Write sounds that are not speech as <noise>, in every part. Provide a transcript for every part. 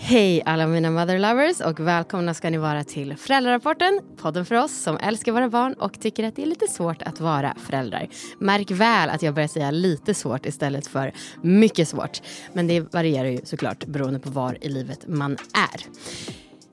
Hej alla mina mother lovers och välkomna ska ni vara till Föräldrarapporten. Podden för oss som älskar våra barn och tycker att det är lite svårt att vara föräldrar. Märk väl att jag börjar säga lite svårt istället för mycket svårt. Men det varierar ju såklart beroende på var i livet man är.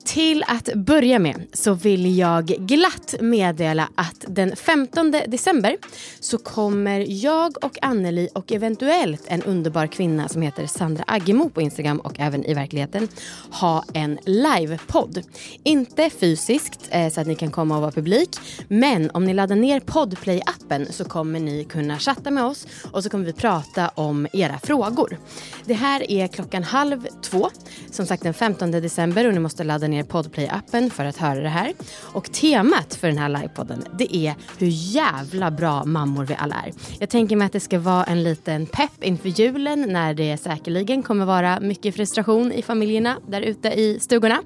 Till att börja med så vill jag glatt meddela att den 15 december så kommer jag och Anneli och eventuellt en underbar kvinna som heter Sandra Aggemo på Instagram och även i verkligheten ha en livepodd. Inte fysiskt eh, så att ni kan komma och vara publik men om ni laddar ner Podplay-appen så kommer ni kunna chatta med oss och så kommer vi prata om era frågor. Det här är klockan halv två, som sagt den 15 december och ni måste ladda ner ner Podplay-appen för att höra det här. Och temat för den här livepodden det är hur jävla bra mammor vi alla är. Jag tänker mig att det ska vara en liten pepp inför julen när det säkerligen kommer vara mycket frustration i familjerna där ute i stugorna.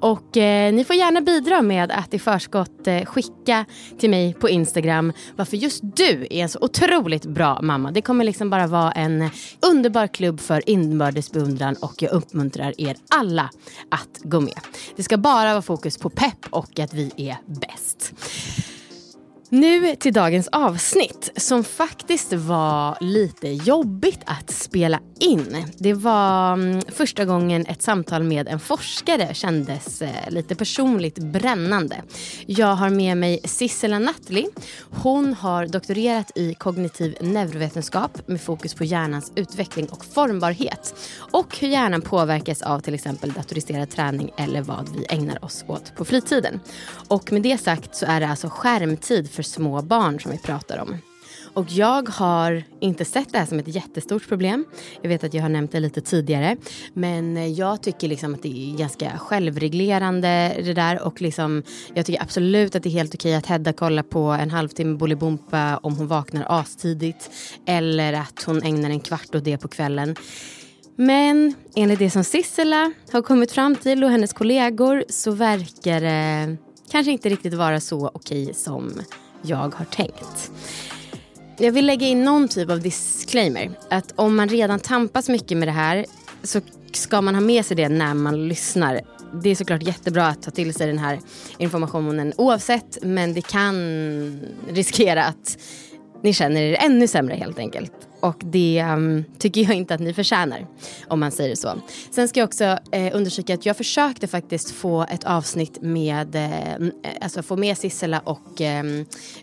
Och eh, ni får gärna bidra med att i förskott eh, skicka till mig på Instagram varför just du är en så otroligt bra mamma. Det kommer liksom bara vara en underbar klubb för inbördes beundran och jag uppmuntrar er alla att gå med. Det ska bara vara fokus på pepp och att vi är bäst. Nu till dagens avsnitt som faktiskt var lite jobbigt att spela in. Det var mm, första gången ett samtal med en forskare kändes eh, lite personligt brännande. Jag har med mig Sissela Nattli. Hon har doktorerat i kognitiv neurovetenskap med fokus på hjärnans utveckling och formbarhet och hur hjärnan påverkas av till exempel datoriserad träning eller vad vi ägnar oss åt på fritiden. Och med det sagt så är det alltså skärmtid för små barn som vi pratar om. Och jag har inte sett det här som ett jättestort problem. Jag vet att jag har nämnt det lite tidigare. Men jag tycker liksom att det är ganska självreglerande det där. Och liksom, jag tycker absolut att det är helt okej att Hedda kollar på en halvtimme Bolibompa om hon vaknar astidigt. Eller att hon ägnar en kvart åt det på kvällen. Men enligt det som Sissela har kommit fram till och hennes kollegor så verkar det kanske inte riktigt vara så okej som jag har tänkt. Jag vill lägga in någon typ av disclaimer. Att om man redan tampas mycket med det här så ska man ha med sig det när man lyssnar. Det är såklart jättebra att ta till sig den här informationen oavsett men det kan riskera att ni känner er ännu sämre helt enkelt. Och det um, tycker jag inte att ni förtjänar. Om man säger så. Sen ska jag också eh, undersöka att jag försökte faktiskt få ett avsnitt med, eh, alltså få med Sissela och eh,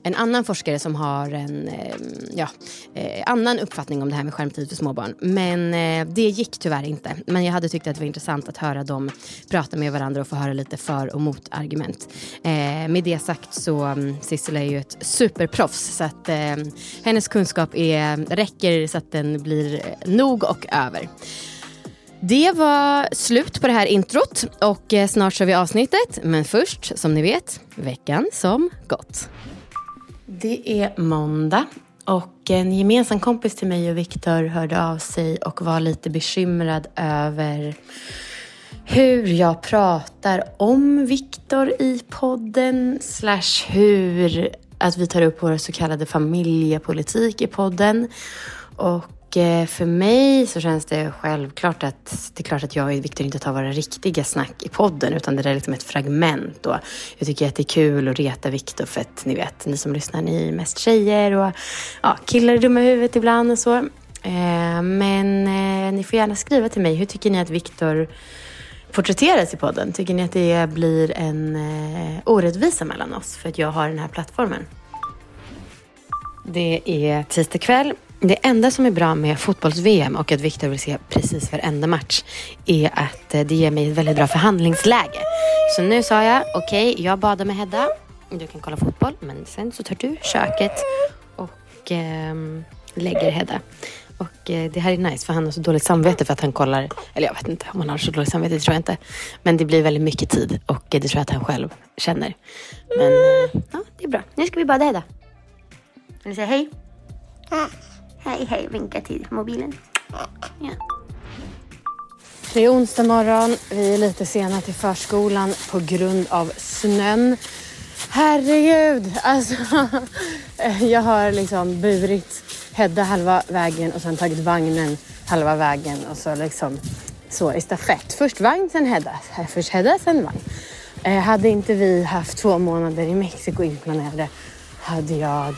en annan forskare som har en ehm, ja, eh, annan uppfattning om det här med skärmtid för småbarn. Men eh, det gick tyvärr inte. Men jag hade tyckt att det var intressant att höra dem prata med varandra och få höra lite för och motargument. Eh, med det sagt så ehm, Sissela är ju ett superproffs så att hennes kunskap är, räcker räcker så att den blir eh, nog och över. Det var slut på det här introt och eh, snart kör vi avsnittet. Men först, som ni vet, veckan som gått. Det är måndag och en gemensam kompis till mig och Viktor hörde av sig och var lite bekymrad över hur jag pratar om Viktor i podden slash hur att vi tar upp vår så kallade familjepolitik i podden. Och eh, för mig så känns det självklart att det är klart att jag och Viktor inte tar våra riktiga snack i podden utan det är liksom ett fragment. Och jag tycker att det är kul att reta Viktor för att ni vet, ni som lyssnar, ni är mest tjejer och ja, killar är dumma i huvudet ibland och så. Eh, men eh, ni får gärna skriva till mig. Hur tycker ni att Viktor porträtteras i podden? Tycker ni att det blir en eh, orättvisa mellan oss för att jag har den här plattformen? Det är tisdag kväll det enda som är bra med fotbolls-VM och att Viktor vill se precis varenda match är att eh, det ger mig ett väldigt bra förhandlingsläge. Så nu sa jag, okej, okay, jag badar med Hedda. Du kan kolla fotboll, men sen så tar du köket och eh, lägger Hedda. Och eh, det här är nice för han har så dåligt samvete för att han kollar, eller jag vet inte om han har så dåligt samvete, det tror jag inte. Men det blir väldigt mycket tid och eh, det tror jag att han själv känner. Men eh, ja, det är bra. Nu ska vi bada Hedda. Vill du säga hej? Hej, hej, vinka till mobilen. Ja. Det är onsdag morgon. Vi är lite sena till förskolan på grund av snön. Herregud! Alltså, <laughs> jag har liksom burit Hedda halva vägen och sen tagit vagnen halva vägen och så liksom så i stafett. Först vagn, sen Hedda. Först Hedda, sen vagn. Eh, hade inte vi haft två månader i Mexiko inplanerade hade jag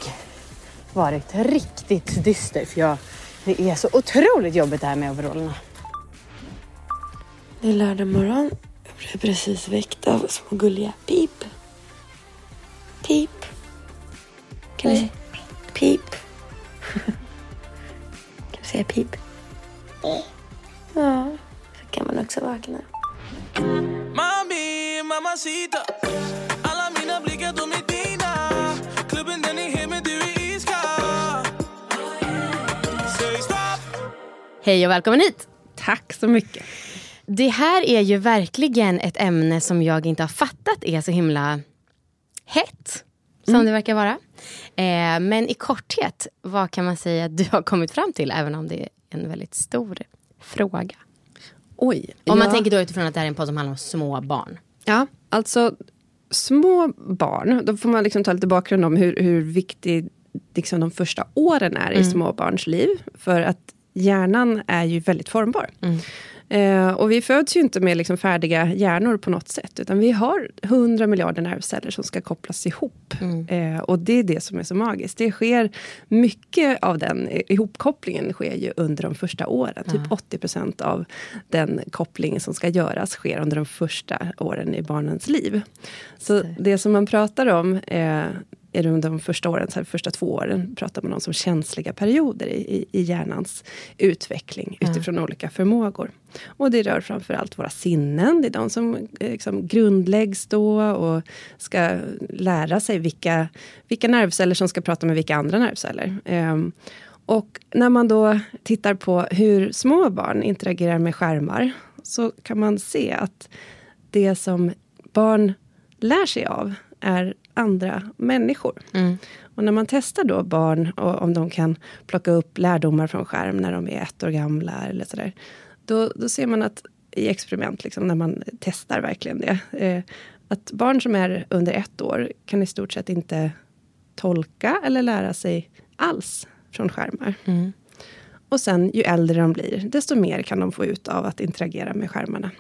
varit riktigt dyster för jag, det är så otroligt jobbigt det här med overallerna. Det är lördag morgon. Jag blev precis väckt av små gulliga pip. Pip. Kan du säga pip? <laughs> kan du säga pip? Ja, så kan man också vakna. Mami, mamacita Alla mina blickar de är Hej och välkommen hit! Tack så mycket. Det här är ju verkligen ett ämne som jag inte har fattat är så himla hett. Som det verkar vara. Eh, men i korthet, vad kan man säga att du har kommit fram till? Även om det är en väldigt stor fråga. Oj. Om man ja. tänker då utifrån att det här är en podd som handlar om små barn. Ja, alltså små barn, då får man liksom ta lite bakgrund om hur, hur viktig liksom, de första åren är i små barns liv. För att hjärnan är ju väldigt formbar. Eh, och vi föds ju inte med liksom färdiga hjärnor på något sätt. Utan vi har 100 miljarder nervceller som ska kopplas ihop. Eh, och det är det som är så magiskt. Det sker mycket av den ihopkopplingen sker ju under de första åren. Typ 80% av den kopplingen som ska göras sker under de första åren i barnens liv. Så det som man pratar om eh, under de första åren, så här, första två åren, pratar man om som känsliga perioder i, i, i hjärnans utveckling utifrån olika förmågor. Och det rör framförallt våra sinnen, det är de som eh, liksom grundläggs då och ska lära sig vilka, vilka nervceller som ska prata med vilka andra nervceller. Ehm, och när man då tittar på hur små barn interagerar med skärmar så kan man se att det som barn lär sig av är andra människor. Och när man testar då barn och om de kan plocka upp lärdomar från skärm när de är ett år gamla eller sådär. Då, då ser man att i experiment, liksom, när man testar verkligen det. Eh, att barn som är under ett år kan i stort sett inte tolka eller lära sig alls från skärmar. Och sen ju äldre de blir, desto mer kan de få ut av att interagera med skärmarna.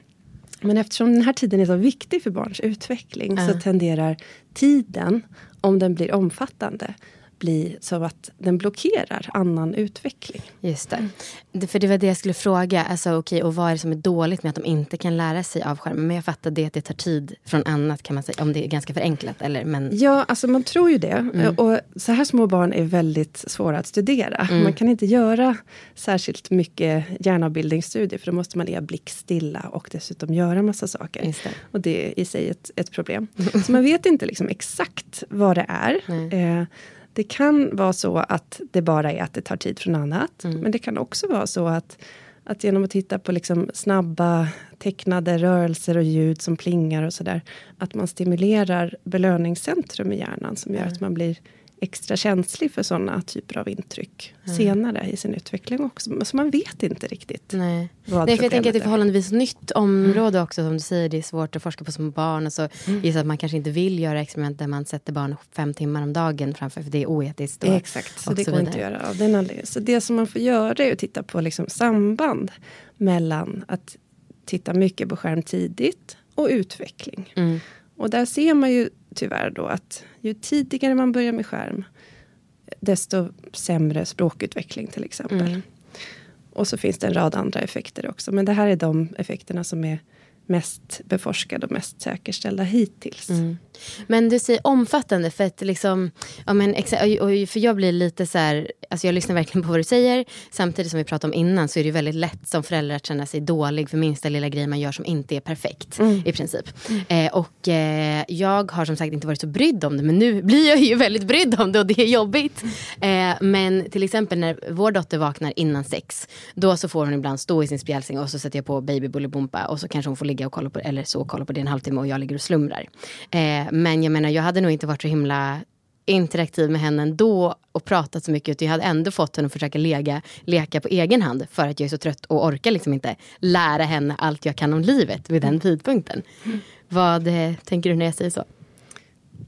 Men eftersom den här tiden är så viktig för barns utveckling så tenderar tiden, om den blir omfattande, bli så att den blockerar annan utveckling. Just det. det. För det var det jag skulle fråga. Alltså, okej, och vad är det som är dåligt med att de inte kan lära sig av skärmen? Men jag fattar det att det tar tid från annat kan man säga. Om det är ganska förenklat. Eller, men... Ja, alltså man tror ju det. Och så här små barn är väldigt svåra att studera. Man kan inte göra särskilt mycket hjärnavbildningsstudier för då måste man ligga blickstilla och dessutom göra massa saker. Det. Och det är i sig ett, ett problem. <laughs> Så man vet inte liksom exakt vad det är. Eh, det kan vara så att det bara är att det tar tid från annat. Men det kan också vara så att, att genom att titta på liksom snabba tecknade rörelser och ljud som plingar och sådär. Att man stimulerar belöningscentrum i hjärnan som gör att man blir extra känslig för sådana typer av intryck senare i sin utveckling också. Så man vet inte riktigt. Nej. Nej, för jag tänker att det är förhållandevis nytt område också. Som du säger, det är svårt att forska på små barn. Och så gissar att man kanske inte vill göra experiment där man sätter barn fem timmar om dagen framför. För det är oetiskt. Och, Exakt, så och det så går inte att göra av den anledningen. Så det som man får göra är att titta på liksom samband mellan att titta mycket på skärm tidigt och utveckling. Mm. Och där ser man ju tyvärr då att ju tidigare man börjar med skärm desto sämre språkutveckling till exempel. Mm. Och så finns det en rad andra effekter också. Men det här är de effekterna som är mest beforskade och mest säkerställda hittills. Mm. Men du säger omfattande, för att liksom, ja men för jag blir lite så här, alltså jag lyssnar verkligen på vad du säger, samtidigt som vi pratade om innan så är det ju väldigt lätt som förälder att känna sig dålig för minsta lilla grej man gör som inte är perfekt i princip. Eh, och eh, jag har som sagt inte varit så brydd om det, men nu blir jag ju <laughs> väldigt brydd om det och det är jobbigt. Eh, men till exempel när vår dotter vaknar innan sex, då så får hon ibland stå i sin spjälsäng och så sätter jag på Baby och så kanske hon får ligga och kolla på eller så kolla på det en halvtimme och jag ligger och slumrar. Eh, men jag menar, jag hade nog inte varit så himla interaktiv med henne ändå och pratat så mycket. Utan jag hade ändå fått henne att försöka lega, leka på egen hand. För att jag är så trött och orkar liksom inte lära henne allt jag kan om livet vid den tidpunkten. Vad eh, tänker du när jag säger så?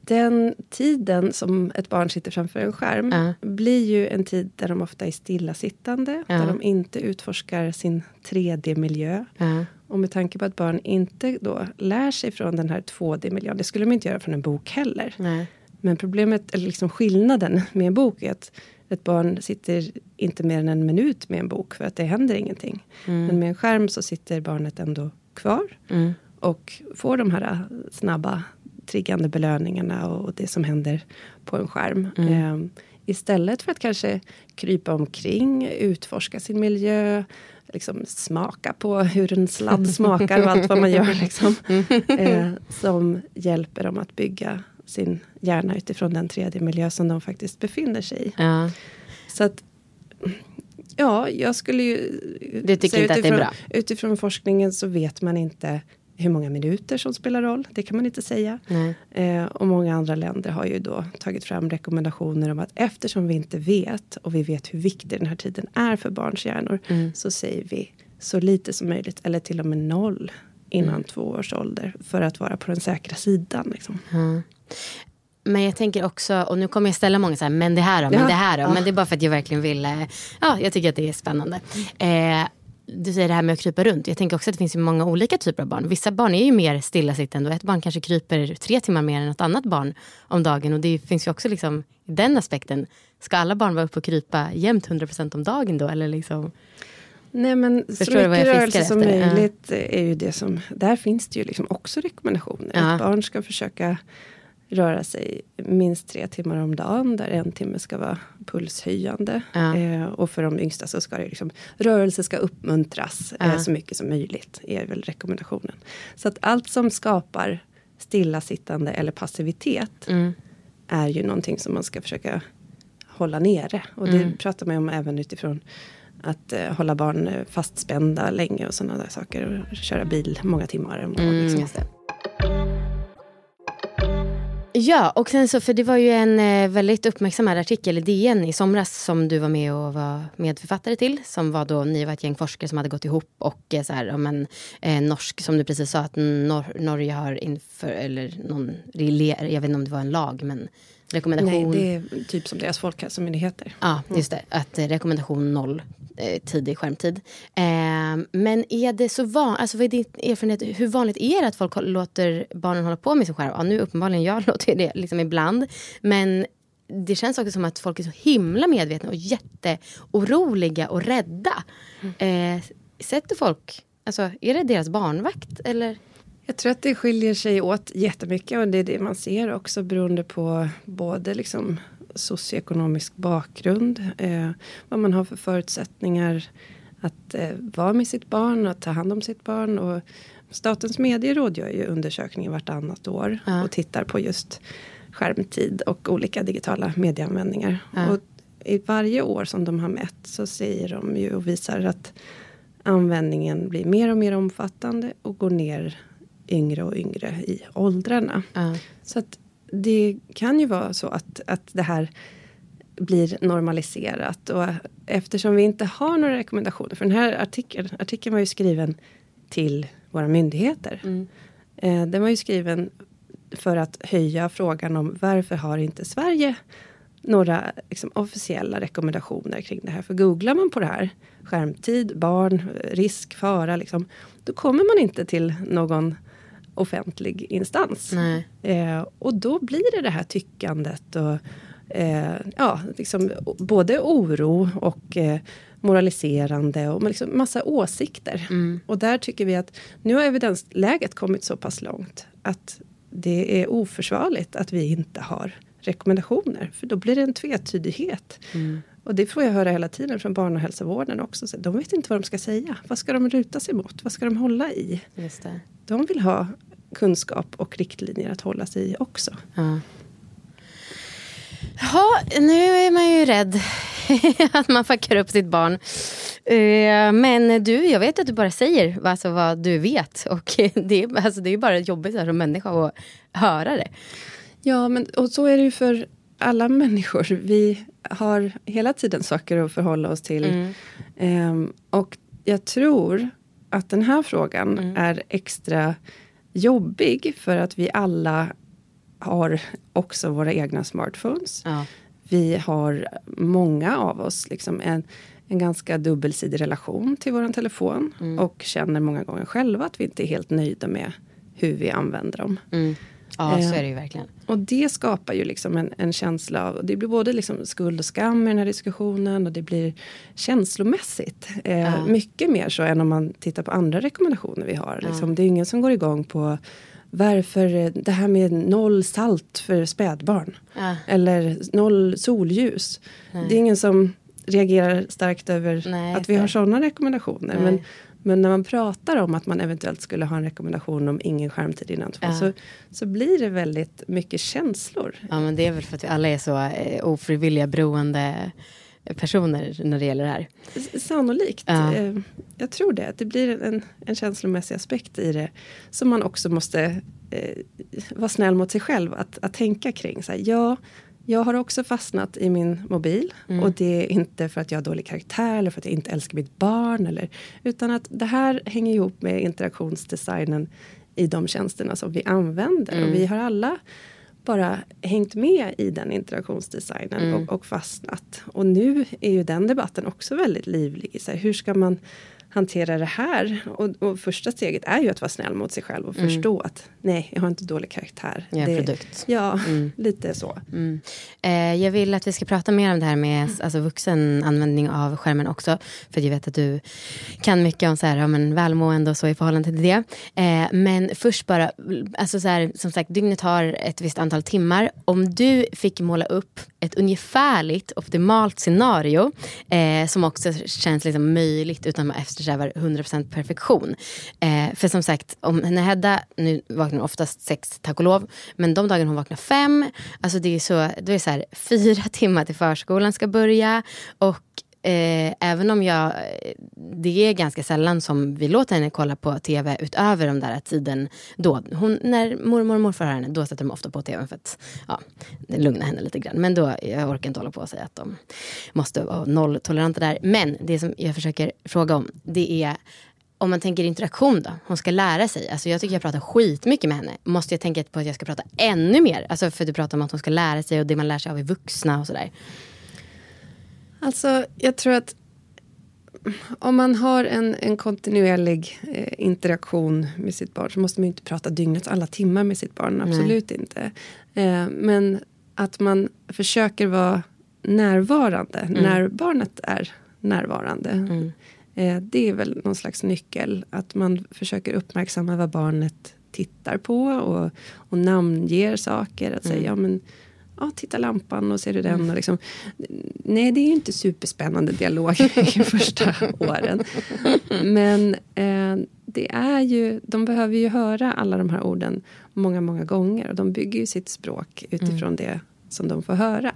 Den tiden som ett barn sitter framför en skärm Ja. blir ju en tid där de ofta är stillasittande, Ja. där de inte utforskar sin 3D-miljö. Ja. Och med tanke på att barn inte då lär sig från den här 2D-miljön, det skulle de inte göra från en bok heller. Nej. Men problemet, eller liksom skillnaden med en bok är att ett barn sitter inte mer än en minut med en bok för att det händer ingenting. Men med en skärm så sitter barnet ändå kvar Mm. och får de här snabba triggande belöningarna och det som händer på en skärm. Eh, istället för att kanske krypa omkring, utforska sin miljö, liksom smaka på hur en sladd <laughs> smakar och allt vad man gör. Liksom, eh, som hjälper dem att bygga sin hjärna utifrån den tredje miljö som de faktiskt befinner sig i. Ja. Så att, ja, jag skulle ju... Du tycker inte att det är bra? Utifrån forskningen så vet man inte hur många minuter som spelar roll. Det kan man inte säga. Eh, och många andra länder har ju då tagit fram rekommendationer om att eftersom vi inte vet och vi vet hur viktig den här tiden är för barns hjärnor Mm. så säger vi så lite som möjligt eller till och med noll innan Mm. två års ålder för att vara på den säkra sidan. Liksom. Men jag tänker också, och nu kommer jag ställa många så här, men det här då, men Ja. det här då. Ja. Men det är bara för att jag verkligen vill, eh, ja, jag tycker att det är spännande. Eh, du säger det här med att krypa runt. Jag tänker också att det finns ju många olika typer av barn. Vissa barn är ju mer stillasittande och ett barn kanske kryper tre timmar mer än ett annat barn om dagen. Och det finns ju också liksom, i den aspekten, ska alla barn vara uppe och krypa jämt 100% om dagen då? Eller liksom, Nej men Förstår så mycket rörelse som efter? Ja. möjligt är ju det som, där finns det ju liksom också rekommendationer. Ja. Att barn ska försöka röra sig minst tre timmar om dagen där en timme ska vara pulshöjande. Ja. Eh, och för de yngsta så ska det liksom, rörelse ska uppmuntras eh, Ja. så mycket som möjligt är väl rekommendationen. Så att allt som skapar stillasittande eller passivitet mm, är ju någonting som man ska försöka hålla nere. Och det Mm. pratar man om även utifrån att eh, hålla barn eh, fastspännda länge och sådana där saker. Och köra bil många timmar om dagen. mm, liksom. Ja, och sen så, för det var ju en eh, väldigt uppmärksammad artikel i DN i somras som du var med och var medförfattare till. Som var då, ni var ett gäng forskare som hade gått ihop och eh, så här, om en eh, norsk, som du precis sa, att Nor Norge har inför, eller någon, jag vet inte om det var en lag, men rekommendation. Nej, det är typ som deras folkhälsomyndigheter. Ja, just det. Att eh, rekommendation noll eh, tidig skärmtid. Eh, men är det så van, alltså vad är din erfarenhet, hur vanligt är det att folk låter barnen hålla på med sin skärm? Ja, nu uppenbarligen jag <laughs> låter det liksom ibland. Men det känns också som att folk är så himla medvetna och jätteoroliga och rädda. Eh, sätter folk, alltså är det deras barnvakt eller? Jag tror att det skiljer sig åt jättemycket och det är det man ser också beroende på både liksom socioekonomisk bakgrund, eh, vad man har för förutsättningar att eh, vara med sitt barn och att ta hand om sitt barn. Och Statens medieråd gör ju undersökningar vartannat år Ja. och tittar på just skärmtid och olika digitala medieanvändningar. Ja. Och i varje år som de har mätt så säger de ju och visar att användningen blir mer och mer omfattande och går ner yngre och yngre i åldrarna. Ja. Så att det kan ju vara så att, att det här blir normaliserat. Och eftersom vi inte har några rekommendationer. För den här artikeln, artikeln var ju skriven till våra myndigheter. Mm. Eh, den var ju skriven för att höja frågan om varför har inte Sverige några liksom, officiella rekommendationer kring det här. För googlar man på det här, skärmtid, barn, risk, fara, liksom, då kommer man inte till någon offentlig instans. Eh, och då blir det det här tyckandet och eh, ja, liksom, både oro och eh, moraliserande och liksom massa åsikter. Mm. Och där tycker vi att nu har evidensläget kommit så pass långt att det är oförsvarligt att vi inte har rekommendationer. För då blir det en tvetydighet. Mm. Och det får jag höra hela tiden från barnhälsovården också. Så de vet inte vad de ska säga. Vad ska de ruta sig mot? Vad ska de hålla i? Just det. De vill ha kunskap och riktlinjer att hålla sig i också. Ja. Ja, nu är man ju rädd <laughs> att man fuckar upp sitt barn. Eh, Men du, jag vet att du bara säger alltså, vad du vet. Och <laughs> det är, alltså, det är bara jobbigt här, som människa att höra det. Ja, men och så är det ju för alla människor. Vi har hela tiden saker att förhålla oss till. Mm. Ehm, och jag tror att den här frågan Mm. är extra jobbig för att vi alla har också våra egna smartphones. Ja. Vi har, många av oss, liksom en, en ganska dubbelsidig relation till vår telefon. Mm. Och känner många gånger själva att vi inte är helt nöjda med hur vi använder dem. Mm. Ja, så Eh, är det ju verkligen. Och det skapar ju liksom en, en känsla av, det blir både liksom skuld och skam i den här diskussionen och det blir känslomässigt. Eh, Ja. Mycket mer så än om man tittar på andra rekommendationer vi har. Liksom, Det är ingen som går igång på varför eh, det här med noll salt för spädbarn. Ja. Eller noll solljus. Det är ingen som reagerar starkt över Nej, att vi har sådana rekommendationer. Nej. Men, men när man pratar om att man eventuellt skulle ha en rekommendation om ingen skärmtid innan två. Ja. Så, så blir det väldigt mycket känslor. Ja, men det är väl för att vi alla är så eh, ofrivilliga beroende personer när det gäller det här. Sannolikt. Ja. Eh, Jag tror det. Det blir en, en känslomässig aspekt i det. Som man också måste eh, vara snäll mot sig själv att, att tänka kring. Så här, ja, jag har också fastnat i min mobil. Mm. Och det är inte för att jag har dålig karaktär eller för att jag inte älskar mitt barn. Eller, utan att det här hänger ihop med interaktionsdesignen i de tjänsterna som vi använder. Mm. Och vi har alla bara hängt med i den interaktionsdesignen Mm. och, och fastnat. Och nu är ju den debatten också väldigt livlig. Så här, hur ska man hantera det här? Och, och första steget är ju att vara snäll mot sig själv och förstå att nej, jag har inte dålig karaktär. Jag är Det- produkt. Ja, lite så. Mm. Eh, jag vill att vi ska prata mer om det här med alltså, vuxenanvändning av skärmen också. För jag vet att du kan mycket om så här, ja, men välmående och så i förhållande till det. Eh, men först bara, alltså, så här, som sagt, dygnet har ett visst antal timmar. Om du fick måla upp ett ungefärligt optimalt scenario eh, som också känns liksom möjligt utan man eftersträvar 100% perfektion. Eh, för som sagt, om, när Hedda, nu vaknar hon oftast sex, tack och lov, men de dagar hon vaknar fem, alltså det är så, då är det så här, fyra <laughs> timmar till förskolan ska börja och Eh, även om jag, det är ganska sällan som vi låter henne kolla på tv utöver den där tiden då. Hon, när mormor och morfar har henne, då sätter de ofta på tv för att ja, lugna henne lite grann. Men då, jag orkar inte hålla på och säga att de måste vara nolltoleranta där. Men det som jag försöker fråga om, det är om man tänker interaktion då, hon ska lära sig. Alltså jag tycker jag pratar skitmycket med henne. Måste jag tänka på att jag ska prata ännu mer? Alltså för du pratar om att hon ska lära sig och det man lär sig av är vuxna och sådär. Alltså, jag tror att om man har en, en kontinuerlig eh, interaktion med sitt barn så måste man ju inte prata dygnets alla timmar med sitt barn. Absolut inte. Eh, men att man försöker vara närvarande när barnet är närvarande. Eh, det är väl någon slags nyckel. Att man försöker uppmärksamma vad barnet tittar på och, och namnger saker. Att säga, ja men ja, titta lampan och ser du den? Och liksom, nej, det är ju inte superspännande dialog i <laughs> första åren. Men eh, det är ju, de behöver ju höra alla de här orden många, många gånger. Och de bygger ju sitt språk utifrån det som de får höra.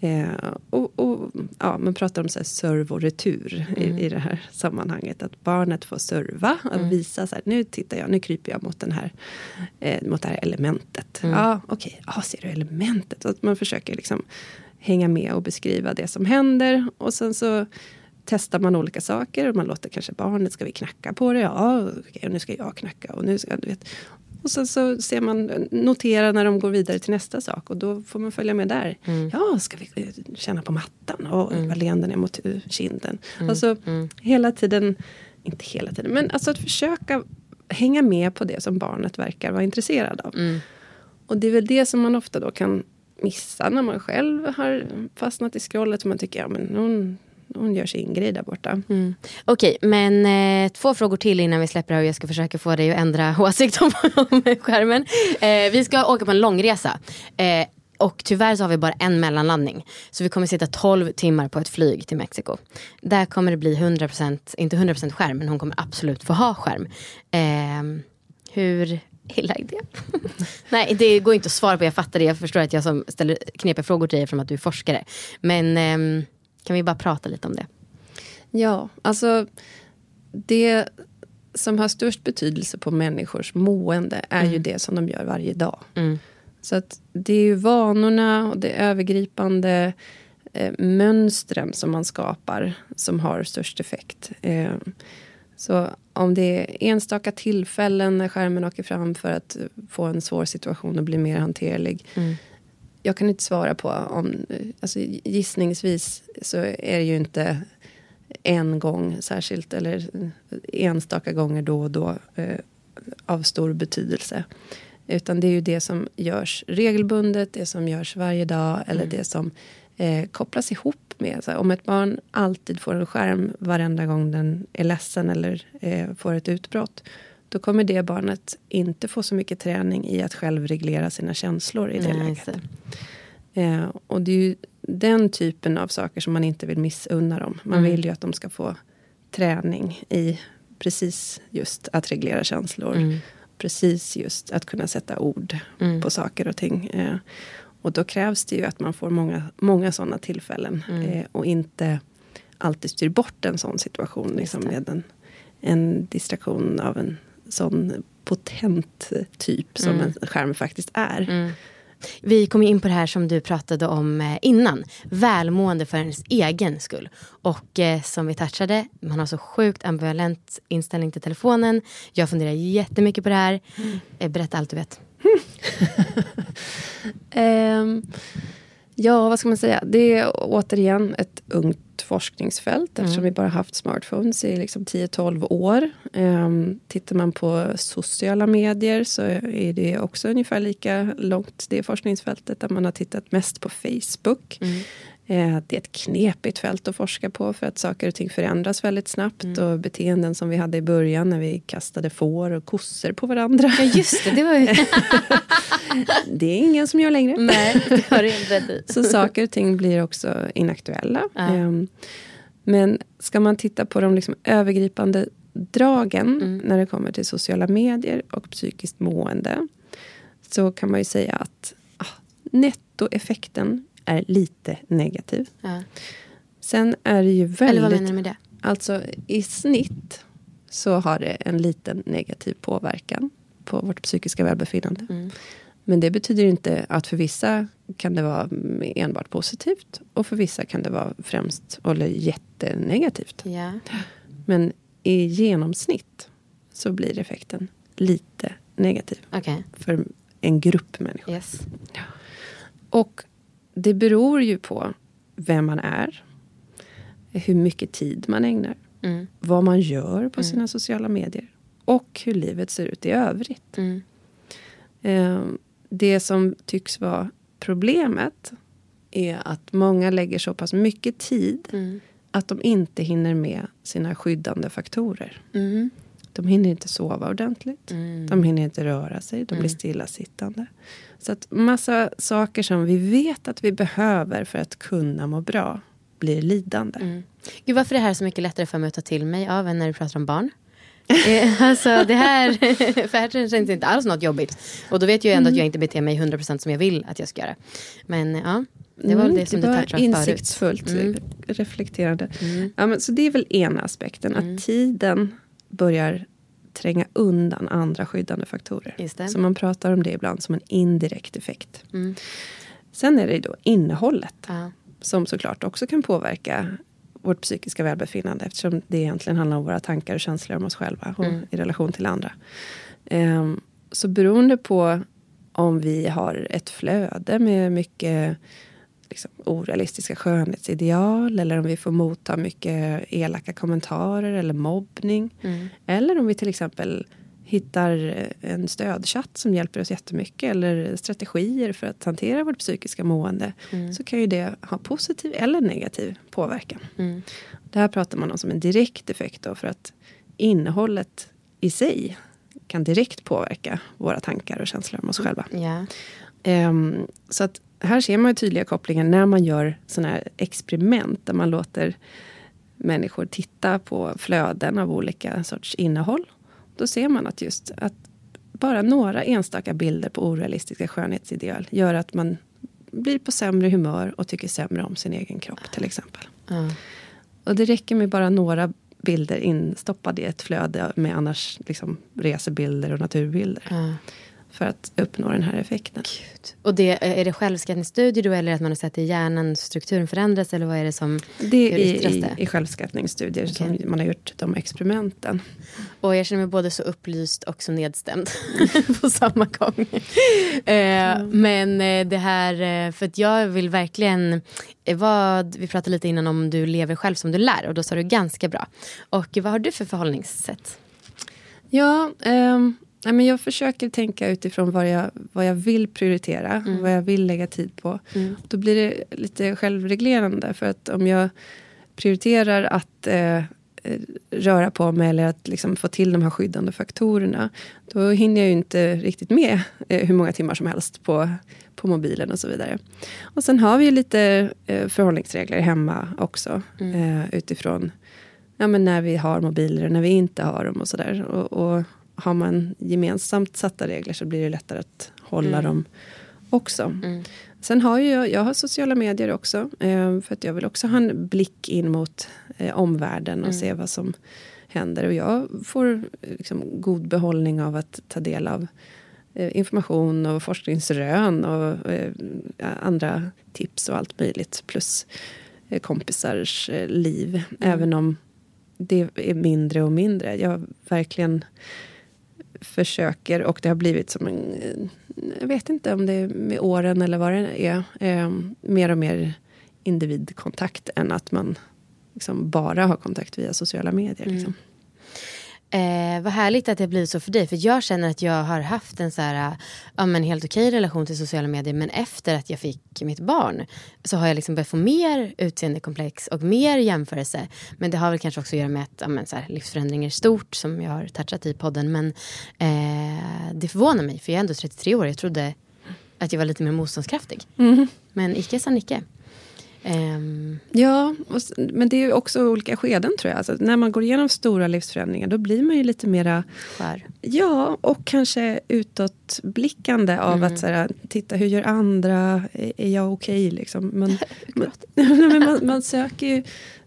Eh, och, och, ja, man pratar om så här serv och retur i, i det här sammanhanget. Att barnet får serva och visa så här, nu tittar jag, nu kryper jag mot, den här, eh, mot det här elementet. Ja, okej, ja, ser du elementet? Så att man försöker liksom hänga med och beskriva det som händer. Och sen så testar man olika saker. Och man låter kanske barnet, ska vi knacka på det? Ja, okej, och nu ska jag knacka. Och nu ska, du vet. Och sen så ser man, notera när de går vidare till nästa sak. Och då får man följa med där. Ja, ska vi eh, känna på mattan? Och mm. vad leenden är mot eh, kinden. Alltså hela tiden, inte hela tiden, men alltså att försöka hänga med på det som barnet verkar vara intresserad av. Och det är väl det som man ofta då kan missa när man själv har fastnat i scrollet. Och man tycker, ja men hon, hon gör sin grej där borta. Mm. Okej, men eh, två frågor till innan vi släpper det här och jag ska försöka få dig att ändra <laughs> åsikt om, om skärmen. Eh, vi ska åka på en långresa. Eh, och tyvärr så har vi bara en mellanlandning. Så vi kommer sitta 12 timmar på ett flyg till Mexiko. Där kommer det bli 100%, inte 100% skärm, men hon kommer absolut få ha skärm. Eh, hur illa är det? <laughs> Nej, det går inte att svara på, jag fattar det. Jag förstår att jag som ställer knepiga frågor till dig eftersom att du är forskare. Men eh, kan vi bara prata lite om det? Ja, alltså det som har störst betydelse på människors mående är ju det som de gör varje dag. Mm. Så att det är ju vanorna och det övergripande eh, mönstren som man skapar som har störst effekt. Eh, så om det är enstaka tillfällen när skärmen åker fram för att få en svår situation att bli mer hanterlig. Mm. Jag kan inte svara på om... Alltså gissningsvis så är det ju inte en gång särskilt eller enstaka gånger då och då eh, av stor betydelse. Utan det är ju det som görs regelbundet, det som görs varje dag eller det som eh, kopplas ihop med. Så om ett barn alltid får en skärm varenda gång den är ledsen eller eh, får ett utbrott då kommer det barnet inte få så mycket träning i att själv reglera sina känslor i det Nej, läget. Eh, och det är ju den typen av saker som man inte vill missunna dem. Man Mm. vill ju att de ska få träning i precis just att reglera känslor. Mm. Precis just att kunna sätta ord Mm. på saker och ting. Eh, och då krävs det ju att man får många, många sådana tillfällen. Mm. Eh, och inte alltid styr bort en sån situation liksom, med en, en distraktion av en sån potent typ som Mm. en skärm faktiskt är. Mm. Vi kom in på det här som du pratade om eh, innan. Välmående för ens egen skull. Och eh, som vi touchade, man har så sjukt ambivalent inställning till telefonen. Jag funderar jättemycket på det här. Eh, berätta allt du vet. <laughs> Ehm, ja, vad ska man säga? Det är återigen ett ungt forskningsfält eftersom vi bara haft smartphones i liksom 10-12 år. Um, tittar man på sociala medier så är det också ungefär lika långt det forskningsfältet där man har tittat mest på Facebook. Eh, Det är ett knepigt fält att forska på för att saker och ting förändras väldigt snabbt och beteenden som vi hade i början när vi kastade får och kossor på varandra. Ja just det, det var ju... <laughs> Det är ingen som gör längre. Nej, det har du. Så saker och ting blir också inaktuella. Ja. Ehm, Men ska man titta på de liksom övergripande dragen när det kommer till sociala medier och psykiskt mående så kan man ju säga att ah, nettoeffekten är lite negativ. Ja. Sen är det ju Eller vad väldigt... menar du med det? Alltså i snitt så har det en liten negativ påverkan på vårt psykiska välbefinnande. Mm. Men det betyder inte att för vissa kan det vara enbart positivt och för vissa kan det vara främst eller jättenegativt. Ja. Men i genomsnitt så blir effekten lite negativ Okej, för en grupp människor. yes. Och det beror ju på vem man är, hur mycket tid man ägnar, Mm. vad man gör på sina sociala medier och hur livet ser ut i övrigt. Mm. Eh, Det som tycks vara problemet är att många lägger så pass mycket tid Mm. att de inte hinner med sina skyddande faktorer. Mm. De hinner inte sova ordentligt. Mm. De hinner inte röra sig. De blir stillasittande. Så att massa saker som vi vet att vi behöver för att kunna må bra blir lidande. Mm. Gud, varför är det här så mycket lättare för mig att ta till mig av än när du pratar om barn? <laughs> Eh, alltså det här, <laughs> för här känns det inte alls något jobbigt. Och då vet jag ju ändå att jag inte beter mig 100% som jag vill att jag ska göra. Men ja, det var Mm, det som du var touchade insiktsfullt, Mm. reflekterande. Mm. Ja, men, så det är väl ena aspekten. Att tiden börjar tränga undan andra skyddande faktorer. Så man pratar om det ibland som en indirekt effekt. Mm. Sen är det då innehållet. Ja. Som såklart också kan påverka vårt psykiska välbefinnande. Eftersom det egentligen handlar om våra tankar och känslor om oss själva. Och Mm. i relation till andra. Ehm, så beroende på om vi har ett flöde med mycket liksom, orealistiska skönhetsideal. Eller om vi får motta mycket elaka kommentarer eller mobbning. Mm. Eller om vi till exempel hittar en stödchatt som hjälper oss jättemycket. Eller strategier för att hantera vårt psykiska mående. Mm. Så kan ju det ha positiv eller negativ påverkan. Mm. Det här pratar man om som en direkt effekt då, för att innehållet i sig kan direkt påverka våra tankar och känslor om oss själva. Ja. Ehm, så att här ser man ju tydliga kopplingar när man gör sådana här experiment där man låter människor titta på flöden av olika sorts innehåll. Då ser man att just att bara några enstaka bilder på orealistiska skönhetsideal gör att man blir på sämre humör och tycker sämre om sin egen kropp till exempel. Ja. Och det räcker med bara några bilder instoppade i ett flöde med annars liksom resebilder och naturbilder. Ja. För att uppnå den här effekten. Och det, är det självskattningsstudier då eller att man har sett i hjärnan strukturen förändras eller vad är det som Det är i, i självskattningsstudier Okej. som man har gjort de experimenten. Och jag känner mig både så upplyst och så nedstämd <laughs> på samma gång. Eh, men eh, det här, eh, för att jag vill verkligen, vad, vi pratade lite innan om du lever själv som du lär och då sa du ganska bra. Och vad har du för förhållningssätt? Ja, ehm, nej, men jag försöker tänka utifrån vad jag, vad jag vill prioritera och vad jag vill lägga tid på. Då blir det lite självreglerande. För att om jag prioriterar att eh, eh, röra på mig eller att liksom få till de här skyddande faktorerna. Då hinner jag ju inte riktigt med eh, hur många timmar som helst på, på mobilen och så vidare. Och sen har vi ju lite eh, förhållningsregler hemma också. Eh, utifrån ja, men när vi har mobiler och när vi inte har dem och sådär. Och, och har man gemensamt satta regler så blir det lättare att hålla dem också. Sen har ju jag, jag har sociala medier också. Eh, för att jag vill också ha en blick in mot eh, omvärlden och se vad som händer. Och jag får liksom, god behållning av att ta del av eh, information och forskningsrön och eh, andra tips och allt möjligt. Plus eh, kompisars eh, liv. Även om det är mindre och mindre. Jag verkligen försöker och det har blivit som en... Jag vet inte om det är med åren eller vad det är. Eh, mer och mer individkontakt än att man liksom bara har kontakt via sociala medier. Liksom. Eh, vad härligt att det blir så för dig. För jag känner att jag har haft en så här, ja, men helt okej relation till sociala medier. Men efter att jag fick mitt barn så har jag liksom börjat få mer utseendekomplex och mer jämförelse. Men det har väl kanske också att göra med att ja, men så här, livsförändringar är stort som jag har touchat i podden. Men eh, det förvånar mig för jag är ändå 33 år. Jag trodde att jag var lite mer motståndskraftig. Men icke sa Nicke. Ehm, Ja, och, men det är också olika skeden tror jag. Alltså, när man går igenom stora livsförändringar då blir man ju lite mera skör. Ja, och kanske utåtblickande av att så här, titta hur gör andra, är, jag okej liksom. Man, <laughs> man, <laughs> men man, man söker ju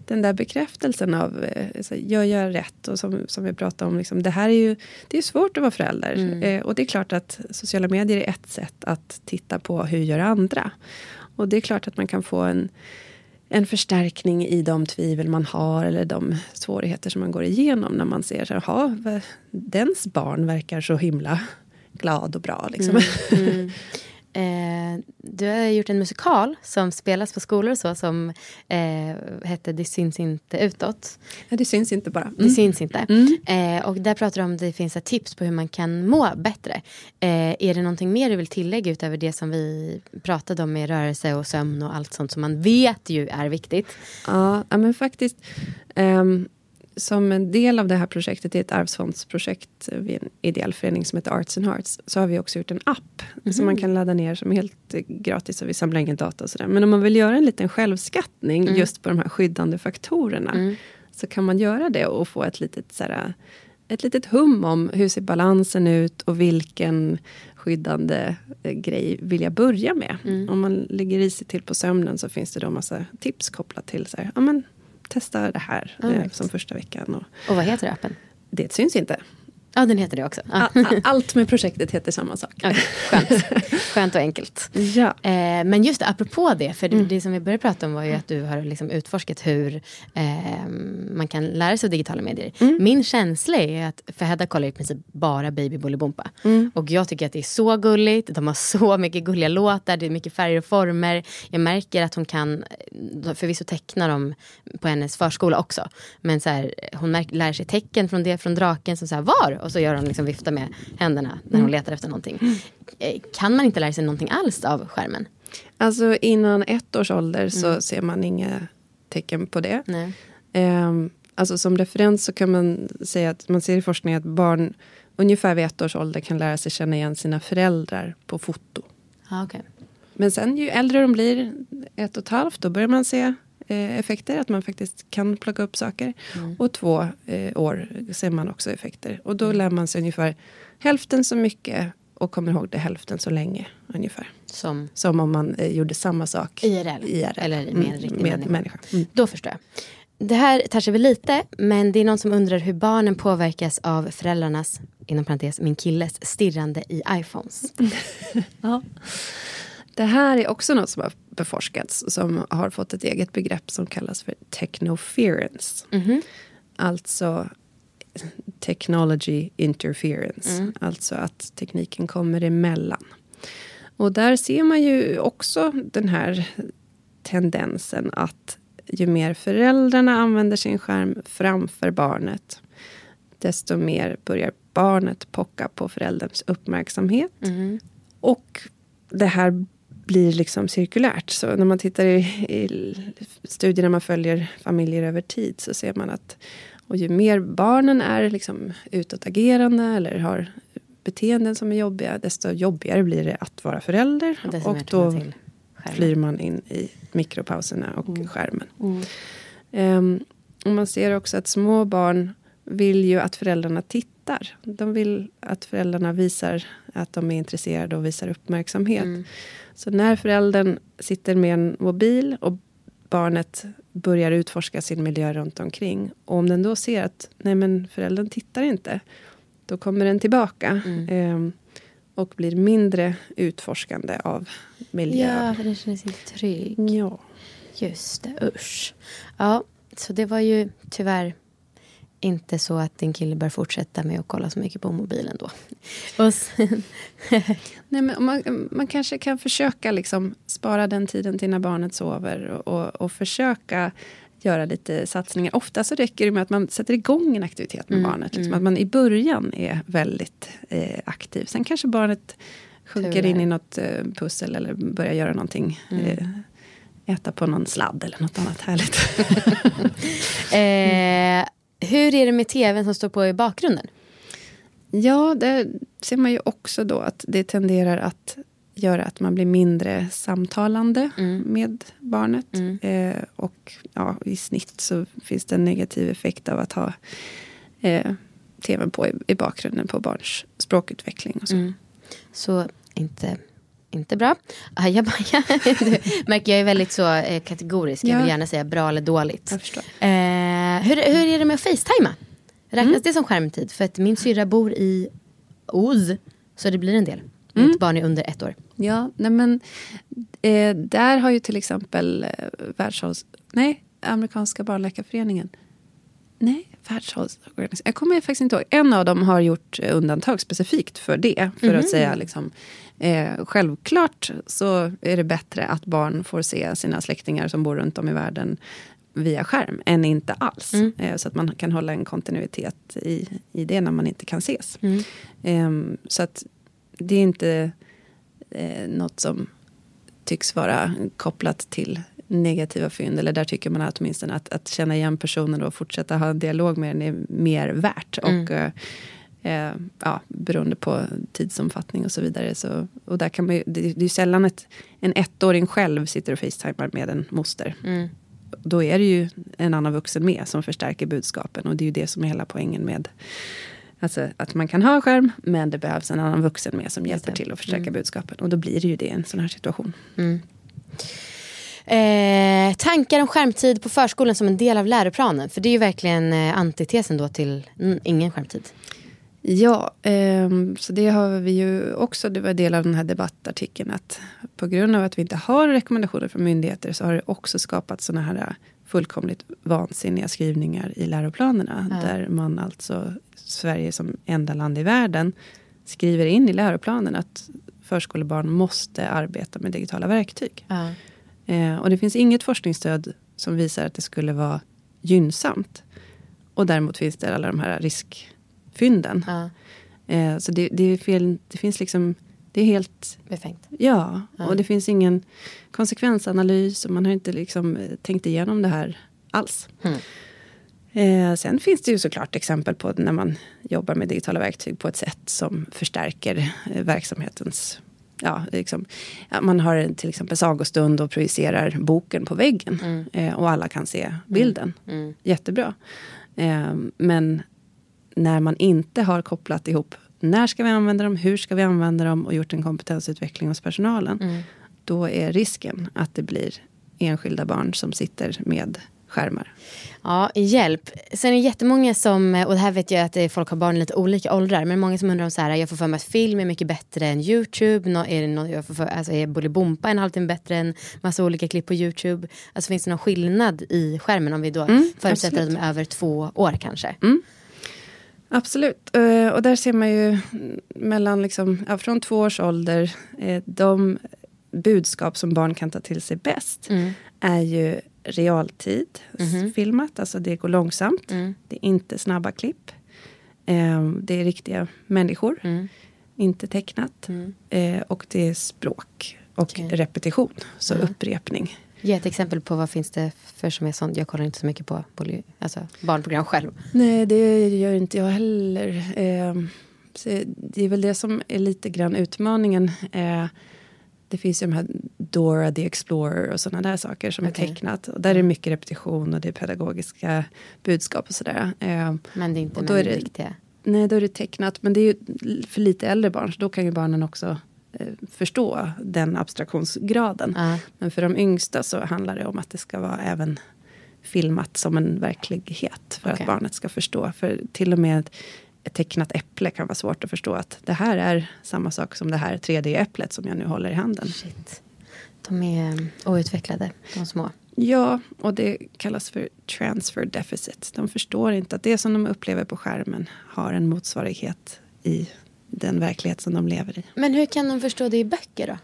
den där bekräftelsen av, eh, så här, gör jag rätt? Och som, som vi pratade om, liksom, det här är ju det är svårt att vara förälder. Eh, och det är klart att sociala medier är ett sätt att titta på hur gör andra. Och det är klart att man kan få en en förstärkning i de tvivel man har eller de svårigheter som man går igenom när man ser så här, "Jaha, vad- dens barn verkar så himla glad och bra. Liksom. <laughs> Eh, du har gjort en musikal som spelas på skolor och så som eh, hette Det syns inte utåt. Ja, det syns inte bara. Det syns inte. Eh, och där pratar du om att det finns tips på hur man kan må bättre. Eh, är det någonting mer du vill tillägga utöver det som vi pratade om med rörelse och sömn och allt sånt som man vet ju är viktigt? Ja, men faktiskt. ehm, som en del av det här projektet, det är ett arvsfondsprojekt vid en ideell förening som heter Arts and Hearts, så har vi också gjort en app som man kan ladda ner som är helt eh, gratis och vi samlar ingen data och sådär. Men om man vill göra en liten självskattning just på de här skyddande faktorerna så kan man göra det och få ett litet, så här, ett litet hum om hur ser balansen ut och vilken skyddande eh, grej vill jag börja med. Om man ligger risigt till på sömnen så finns det då massa tips kopplat till så här, ja men testa det här right. som första veckan. Och Och vad heter appen? det syns inte. Ja, den heter det också. Ja. Allt med projektet heter samma sak. Okej, skönt. skönt och enkelt. <laughs> Ja. Eh, men just det, apropå det, för det som vi började prata om var ju att du har liksom utforskat hur eh, man kan lära sig av digitala medier. Min känsla är att, för Hedda kollar i princip bara Baby Bolibompa. Och jag tycker att det är så gulligt, de har så mycket gulliga låtar, det är mycket färger och former. Jag märker att hon kan, eh, förvisso teckna dem på hennes förskola också. Men så här, hon lär sig tecken från det, från draken som så här, var? Och så gör hon liksom vifta med händerna när hon letar efter någonting. Eh, Kan man inte lära sig någonting alls av skärmen? Alltså innan ett års ålder så ser man inga tecken på det. Nej. Ehm, alltså som referens så kan man säga att man ser i forskning att barn ungefär vid ett års ålder kan lära sig känna igen sina föräldrar på foto. Ah, okay. Men sen ju äldre de blir, ett och ett halvt, då börjar man se effekter. Att man faktiskt kan plocka upp saker. Och två eh, år ser man också effekter. Och då lär man sig ungefär hälften så mycket och kommer ihåg det hälften så länge ungefär. Som Som om man eh, gjorde samma sak IRL? IRL. Eller med en Mm, riktig med människa. människa. Mm. Då förstår jag. det här touchar vi lite, men det är någon som undrar hur barnen påverkas av föräldrarnas, inom parentes min killes, stirrande i iPhones. <laughs> Ja. Det här är också något som har beforskats, som har fått ett eget begrepp som kallas för technoference. Alltså technology interference, alltså att tekniken kommer emellan. Och där ser man ju också den här tendensen att ju mer föräldrarna använder sin skärm framför barnet, desto mer börjar barnet pocka på förälderns uppmärksamhet. Och det här blir liksom cirkulärt. Så när man tittar i, i studier när man följer familjer över tid så ser man att och ju mer barnen är liksom utåtagerande eller har beteenden som är jobbiga, desto jobbigare blir det att vara förälder. Och då till skärmen. flyr man in i mikropauserna och skärmen. Ehm, och man ser också att små barn vill ju att föräldrarna tittar. De vill att föräldrarna visar att de är intresserade och visar uppmärksamhet. Så när föräldern sitter med en mobil och barnet börjar utforska sin miljö runt omkring. Och om den då ser att nej men föräldern tittar inte. Då kommer den tillbaka. ehm, och blir mindre utforskande av miljön. Ja, för den känner sig trygg. ja. Just det, usch. Ja, så det var ju tyvärr inte så att din kille bör fortsätta med att kolla så mycket på mobilen då. Och sen, <laughs> Nej, men man, man kanske kan försöka liksom spara den tiden till när barnet sover och, och, och försöka göra lite satsningar. Ofta så räcker det med att man sätter igång en aktivitet med barnet. Liksom, Att man i början är väldigt eh, aktiv. Sen kanske barnet sjunker in i något eh, pussel eller börjar göra någonting. Eh, äta på någon sladd eller något annat härligt. <laughs> <laughs> eh, hur är det med tvn som står på i bakgrunden? Ja, där ser man ju också då att det tenderar att göra att man blir mindre samtalande med barnet. Eh, och ja, i snitt så finns det en negativ effekt av att ha eh, tvn på i, i bakgrunden på barns språkutveckling. Och så. Så inte, inte bra. Jag, bara, jag, <laughs> du märker, jag är väldigt så eh, kategorisk. Jag Ja. vill gärna säga bra eller dåligt. Jag förstår. Eh, hur, hur är det med att facetima? Räknas Mm. det som skärmtid? För att min syrra bor i Oz. Så det blir en del. Mm. Mitt barn är under ett år. Ja, nej men eh, där har ju till exempel eh, världshålls... Nej, amerikanska barnläkarföreningen. Nej, världshållsorganisationen. Jag kommer faktiskt inte ihåg. En av dem har gjort eh, undantag specifikt för det. För att säga liksom, eh, självklart så är det bättre att barn får se sina släktingar som bor runt om i världen via skärm än inte alls. Eh, så att man kan hålla en kontinuitet i, i det när man inte kan ses. Ehm, så att det är inte eh, något som tycks vara kopplat till negativa fynd. Eller där tycker man att åtminstone att, att känna igen personen och fortsätta ha en dialog med den är mer värt. Och eh, eh, ja, beroende på tidsomfattning och så vidare. Så, och där kan man ju, det, det är ju sällan ett, en ettåring själv sitter och facetimar med en moster. Då är det ju en annan vuxen med som förstärker budskapen. Och det är ju det som är hela poängen med Alltså att man kan ha skärm, men det behövs en annan vuxen med som hjälper till att förstärka budskapen. Och då blir det ju det i en sån här situation. Eh, tankar om skärmtid på förskolan som en del av läroplanen. För det är ju verkligen eh, antitesen då till mm, ingen skärmtid. Ja, ehm, så det har vi ju också, det var del av den här debattartikeln, att på grund av att vi inte har rekommendationer från myndigheter så har det också skapat såna här fullkomligt vansinniga skrivningar i läroplanerna. Där man alltså, Sverige som enda land i världen, skriver in i läroplanen att förskolebarn måste arbeta med digitala verktyg. Eh, och det finns inget forskningsstöd som visar att det skulle vara gynnsamt. Och däremot finns det alla de här riskfynden. Ja, Eh, så det, det, är fel, det finns liksom, det är helt, befängt. ja, och det finns ingen konsekvensanalys och man har inte liksom eh, tänkt igenom det här alls. Eh, sen finns det ju såklart exempel på när man jobbar med digitala verktyg på ett sätt som förstärker eh, verksamhetens Ja, liksom, ja, man har till exempel sagostund och projicerar boken på väggen. Eh, och alla kan se bilden. Jättebra. Eh, men när man inte har kopplat ihop när ska vi använda dem, hur ska vi använda dem och gjort en kompetensutveckling hos personalen. Då är risken att det blir enskilda barn som sitter med skärmar. Ja, hjälp. Sen är det jättemånga som, och det här vet jag att folk har barn i lite olika åldrar, men många som undrar om så här, jag får för mig att film är mycket bättre än YouTube. Nå, är, det något, jag får för, alltså är Bolibompa en halvtimme bättre än massa olika klipp på YouTube? Alltså finns det någon skillnad i skärmen om vi då förutsätter absolut. att de är över två år kanske? Absolut. Eh, och där ser man ju mellan liksom, ja, från två års ålder, eh, de budskap som barn kan ta till sig bäst är ju realtid filmat, alltså det går långsamt. Det är inte snabba klipp. Eh, det är riktiga människor, inte tecknat. Eh, och det är språk och Okej. repetition, så upprepning. Ge ett exempel på vad finns det för som är sånt. Jag kollar inte så mycket på alltså barnprogram själv. Nej, det gör inte jag heller. Eh, så det är väl det som är lite grann utmaningen. Eh, det finns ju de här Dora the Explorer och sådana där saker som Okej. är tecknat. Och där är det mycket repetition och det är pedagogiska budskap och sådär. Eh, Men det är inte Och då med är det- riktiga. nej, då är det tecknat. Men det är ju för lite äldre barn, så då kan ju barnen också förstå den abstraktionsgraden. Ja. Men för de yngsta så handlar det om att det ska vara även filmat som en verklighet. För Okej. att barnet ska förstå. För till och med ett tecknat äpple kan vara svårt att förstå. Att det här är samma sak som det här 3D-äpplet som jag nu håller i handen. Shit. De är outvecklade, de små. Ja, och det kallas för transfer deficit. De förstår inte att det som de upplever på skärmen har en motsvarighet i den verklighet som de lever i. Men hur kan de förstå det i böcker då?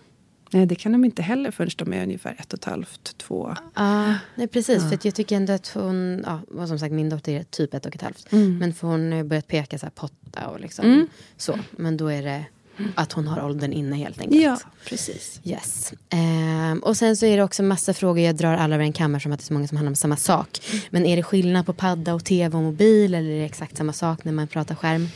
Nej, det kan de inte heller förrän de är ungefär ett och ett halvt, två. Ja, nej precis. För att jag tycker ändå att hon, ja, som sagt min dotter är typ ett och ett halvt. Men för hon har börjat peka så här potta och liksom så. Men då är det att hon har åldern inne helt enkelt. Ja, precis. Yes. Ehm, och sen så är det också massa frågor, jag drar alla över en kammare som att det är så många som handlar om samma sak. Men är det skillnad på padda och tv och mobil eller är det exakt samma sak när man pratar skärm?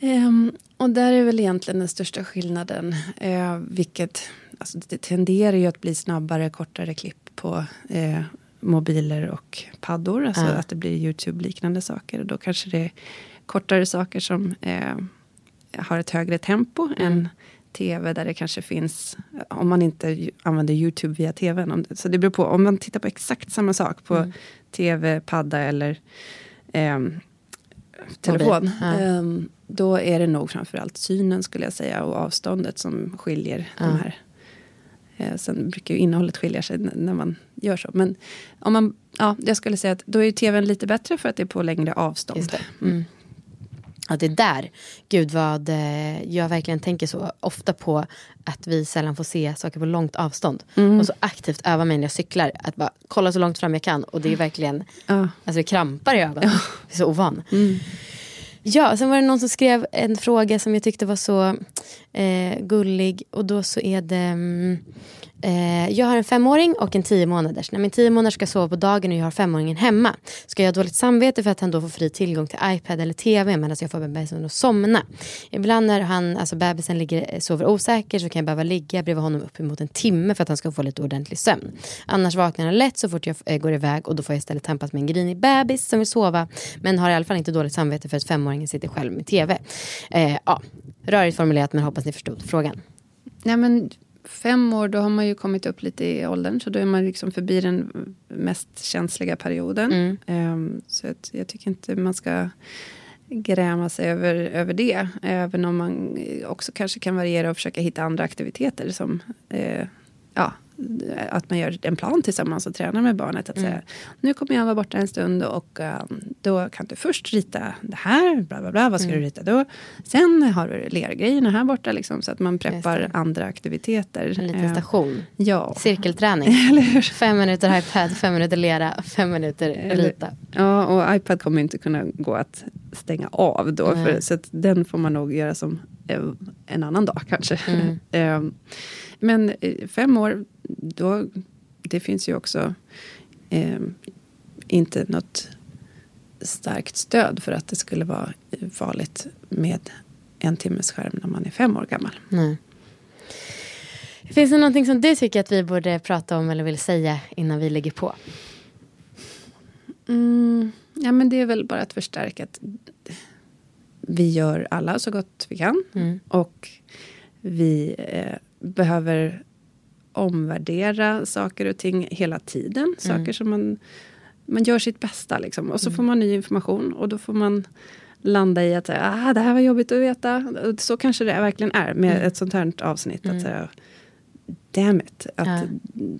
Ehm, och där är väl egentligen den största skillnaden. Eh, vilket, alltså det tenderar ju att bli snabbare, kortare klipp på eh, mobiler och paddor. Alltså Ja. att det blir YouTube-liknande saker. Och då kanske det är kortare saker som eh, har ett högre tempo än tv där det kanske finns, om man inte använder YouTube via tvn. Om, så det beror på, om man tittar på exakt samma sak på tv, padda eller ehm, telefon. Ja. ehm, då är det nog framförallt synen skulle jag säga och avståndet som skiljer Ja. de här. Eh, sen brukar ju innehållet skilja sig när man gör så. Men om man, ja, jag skulle säga att då är ju tvn lite bättre för att det är på längre avstånd. Det. Mm. Ja, det är där, gud vad eh, jag verkligen tänker så ofta på att vi sällan får se saker på långt avstånd. Och så aktivt övar mig när jag cyklar att bara kolla så långt fram jag kan. Och det är verkligen, Ja. alltså det krampar i ögonen. Jag är så ovan. Ja, sen var det någon som skrev en fråga som jag tyckte var så eh, gullig. Och då så är det... Mm, eh, jag har en femåring och en tio månaders. När min tio månader ska sova på dagen och jag har femåringen hemma ska jag ha dåligt samvete för att han då får fri tillgång till iPad eller TV medan jag får bebisen att somna. Ibland när han, alltså bebisen ligger, eh, sover osäker så kan jag behöva ligga bredvid honom uppemot en timme för att han ska få lite ordentlig sömn. Annars vaknar han lätt så fort jag eh, går iväg och då får jag istället tampas med en grinig bebis som vill sova men har i alla fall inte dåligt samvete för att femåringen sitter själv med TV. Eh, ja, rörigt formulerat men hoppas ni förstod frågan. Nej, men fem år, då har man ju kommit upp lite i åldern. Så då är man liksom förbi den mest känsliga perioden. Ehm, så att jag tycker inte man ska gräma sig över, över det. Även om man också kanske kan variera och försöka hitta andra aktiviteter. Som eh, ja, att man gör en plan tillsammans och tränar med barnet. Att säga, nu kommer jag vara borta en stund och um, då kan du först rita det här. Bla, bla, bla, vad ska du rita då? Sen har du lergrejerna här borta. Liksom, så att man preppar andra aktiviteter. En liten Eh, station. Ja. Cirkelträning. <laughs> Fem minuter iPad, fem minuter lera, fem minuter Eller- rita. Ja, och iPad kommer inte kunna gå att stänga av då. För, så att den får man nog göra som eh, en annan dag kanske. Mm. <laughs> Eh, Men eh, fem år, då, det finns ju också eh, inte något starkt stöd för att det skulle vara eh, farligt med en timmes skärm när man är fem år gammal. Nej. Finns det någonting som du tycker att vi borde prata om eller vill säga innan vi lägger på? Mm, ja, men det är väl bara att förstärka att vi gör alla så gott vi kan. Mm. Och vi eh, behöver omvärdera saker och ting hela tiden. Saker som man man gör sitt bästa. Liksom. Och så får man ny information och då får man landa i att ah, det här var jobbigt att veta. Så kanske det verkligen är med ett sånt här avsnitt. Att säga, damn it, att Ja.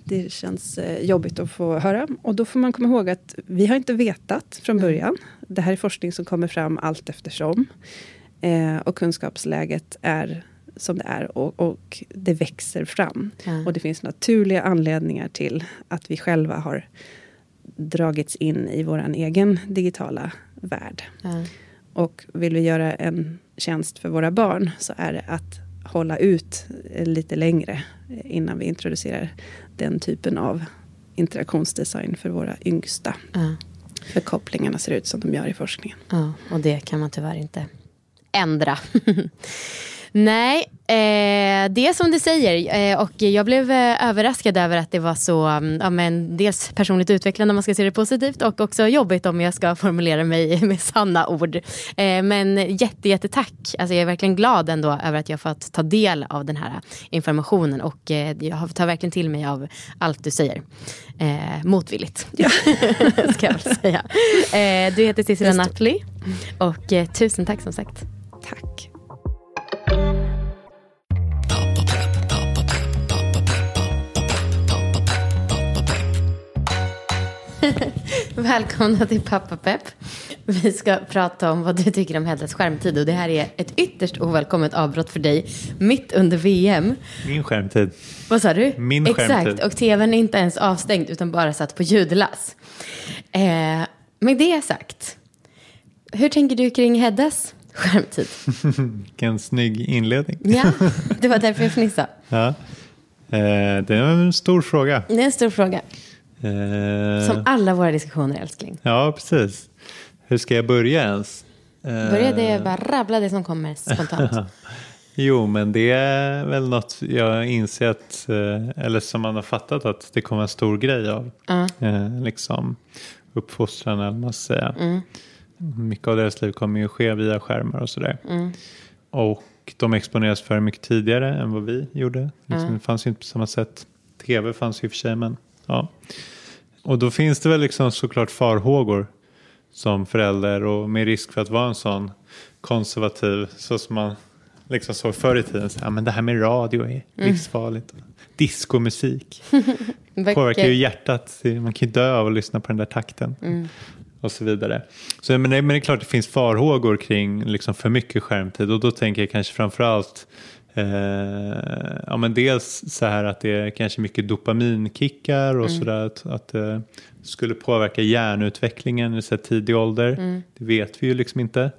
det känns eh, jobbigt att få höra. Och då får man komma ihåg att vi har inte vetat från början. Det här är forskning som kommer fram allt eftersom. Eh, och kunskapsläget är som det är och, och det växer fram. Ja. Och det finns naturliga anledningar till att vi själva har dragits in i vår egen digitala värld. Ja. Och vill vi göra en tjänst för våra barn så är det att hålla ut lite längre innan vi introducerar den typen av interaktionsdesign för våra yngsta. Ja. För kopplingarna ser ut som de gör i forskningen. Ja, och det kan man tyvärr inte ändra. <laughs> Nej, eh, det är som du säger. Eh, och jag blev eh, överraskad över att det var så, mm, ja, men dels personligt utvecklande om man ska se det positivt och också jobbigt om jag ska <laughs> formulera mig med sanna ord. Eh, men jätte, jätte tack. Alltså jag är verkligen glad ändå över att jag fått ta del av den här informationen och eh, jag tar verkligen till mig av allt du säger. Eh, motvilligt, <laughs> ska jag väl säga. Du heter Cecilia Nutley och tusen tack som sagt. Tack. <laughs> Välkomna till Pappa Pepp. Vi ska prata om vad du tycker om Heddas skärmtid och det här är ett ytterst ovälkommet avbrott för dig mitt under VM. Min skärmtid. Vad sa du? Min Exakt, skärmtid. och tvn är inte ens avstängd utan bara satt på ljudlass. Eh, med det sagt, hur tänker du kring Heddas skärmtid? <laughs> Vilken snygg inledning. Ja, <laughs> det var därför jag fnissade. Ja. Eh, det är en stor fråga. Det är en stor fråga. Eh, Som alla våra diskussioner älskling. Ja, precis. Hur ska jag börja ens? Eh, Börja det bara rabbla det som kommer spontant. <laughs> Jo, men det är väl något jag inser att, eh, eller som man har fattat att det kommer en stor grej av. Eh, liksom uppfostran eller vad man ska säga. Mm. Mycket av deras liv kommer ju ske via skärmar och sådär. Mm. Och de exponeras för mycket tidigare än vad vi gjorde. Liksom, Det fanns ju inte på samma sätt. Tv fanns ju i och för sig men ja. Och då finns det väl liksom såklart farhågor som förälder och med risk för att vara en sån konservativ så som man liksom såg förr i tiden. Så, ja, men det här med radio är livsfarligt. Diskomusik <laughs> påverkar ju hjärtat. Man kan ju dö av att lyssna på den där takten. Och så vidare. Så, men, det, men det är klart det finns farhågor kring liksom för mycket skärmtid och då tänker jag kanske framförallt eh, ja, men dels så här att det är kanske mycket dopaminkickar och sådär att, att det skulle påverka hjärnutvecklingen i så tidig ålder. Det vet vi ju liksom inte.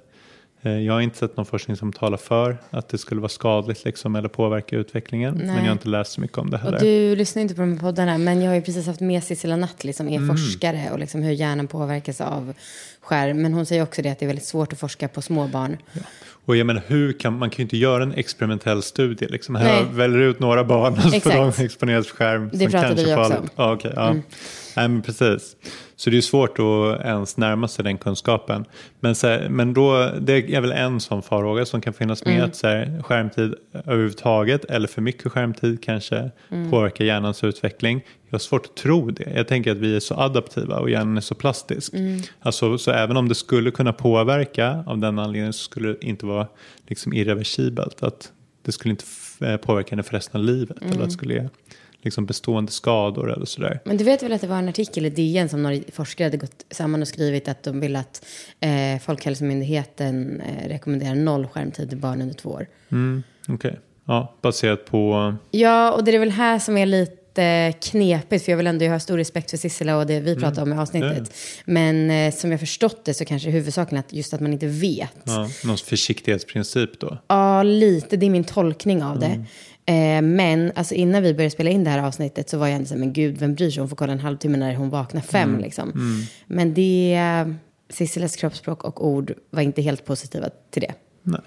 Eh, Jag har inte sett någon forskning som talar för att det skulle vara skadligt liksom, eller påverka utvecklingen. Men jag har inte läst så mycket om det heller. Och du lyssnar inte på de här poddarna, men jag har ju precis haft med Cecilia Nattli som är Mm. forskare och liksom hur hjärnan påverkas av skärm. Men hon säger också det att det är väldigt svårt att forska på små barn. Och jag menar, hur kan, man kan ju inte göra en experimentell studie. Liksom. Här Nej. väljer ut några barn och <laughs> så får de exponeras för skärm. Det som pratade kanske vi också farligt. Ja, okej, ja. Nej, men precis. Så det är svårt att ens närma sig den kunskapen. Men, så här, men då, det är väl en sån farhåga som kan finnas med. Att så här, skärmtid överhuvudtaget eller för mycket skärmtid kanske påverkar hjärnans utveckling. Jag har svårt att tro det. Jag tänker att vi är så adaptiva och hjärnan är så plastisk. Alltså, så även om det skulle kunna påverka av den anledningen så skulle det inte vara liksom irreversibelt. Att det skulle inte eh, påverka henne för resten av livet. Eller att det skulle ge liksom bestående skador eller sådär. Men du vet väl att det var en artikel i DN som några forskare hade gått samman och skrivit att de vill att eh, Folkhälsomyndigheten eh, rekommenderar noll skärmtid till barn under två år. Mm, Okej, ja, baserat på... Ja, och det är väl här som är lite knepigt, för jag vill ändå ha stor respekt för Sissela och det vi pratar om i avsnittet. Mm. Ja, Men eh, som jag förstått det så kanske huvudsaken att just att man inte vet. Ja, någon försiktighetsprincip då. Ja, lite. Det är min tolkning av det. Mm. Eh, men alltså, innan vi började spela in det här avsnittet så var jag ändå så här, men gud, vem bryr sig? Hon får kolla en halvtimme när hon vaknar fem. Mm. Liksom. Men det, Cicelas kroppsspråk och ord var inte helt positiva till det. Nej.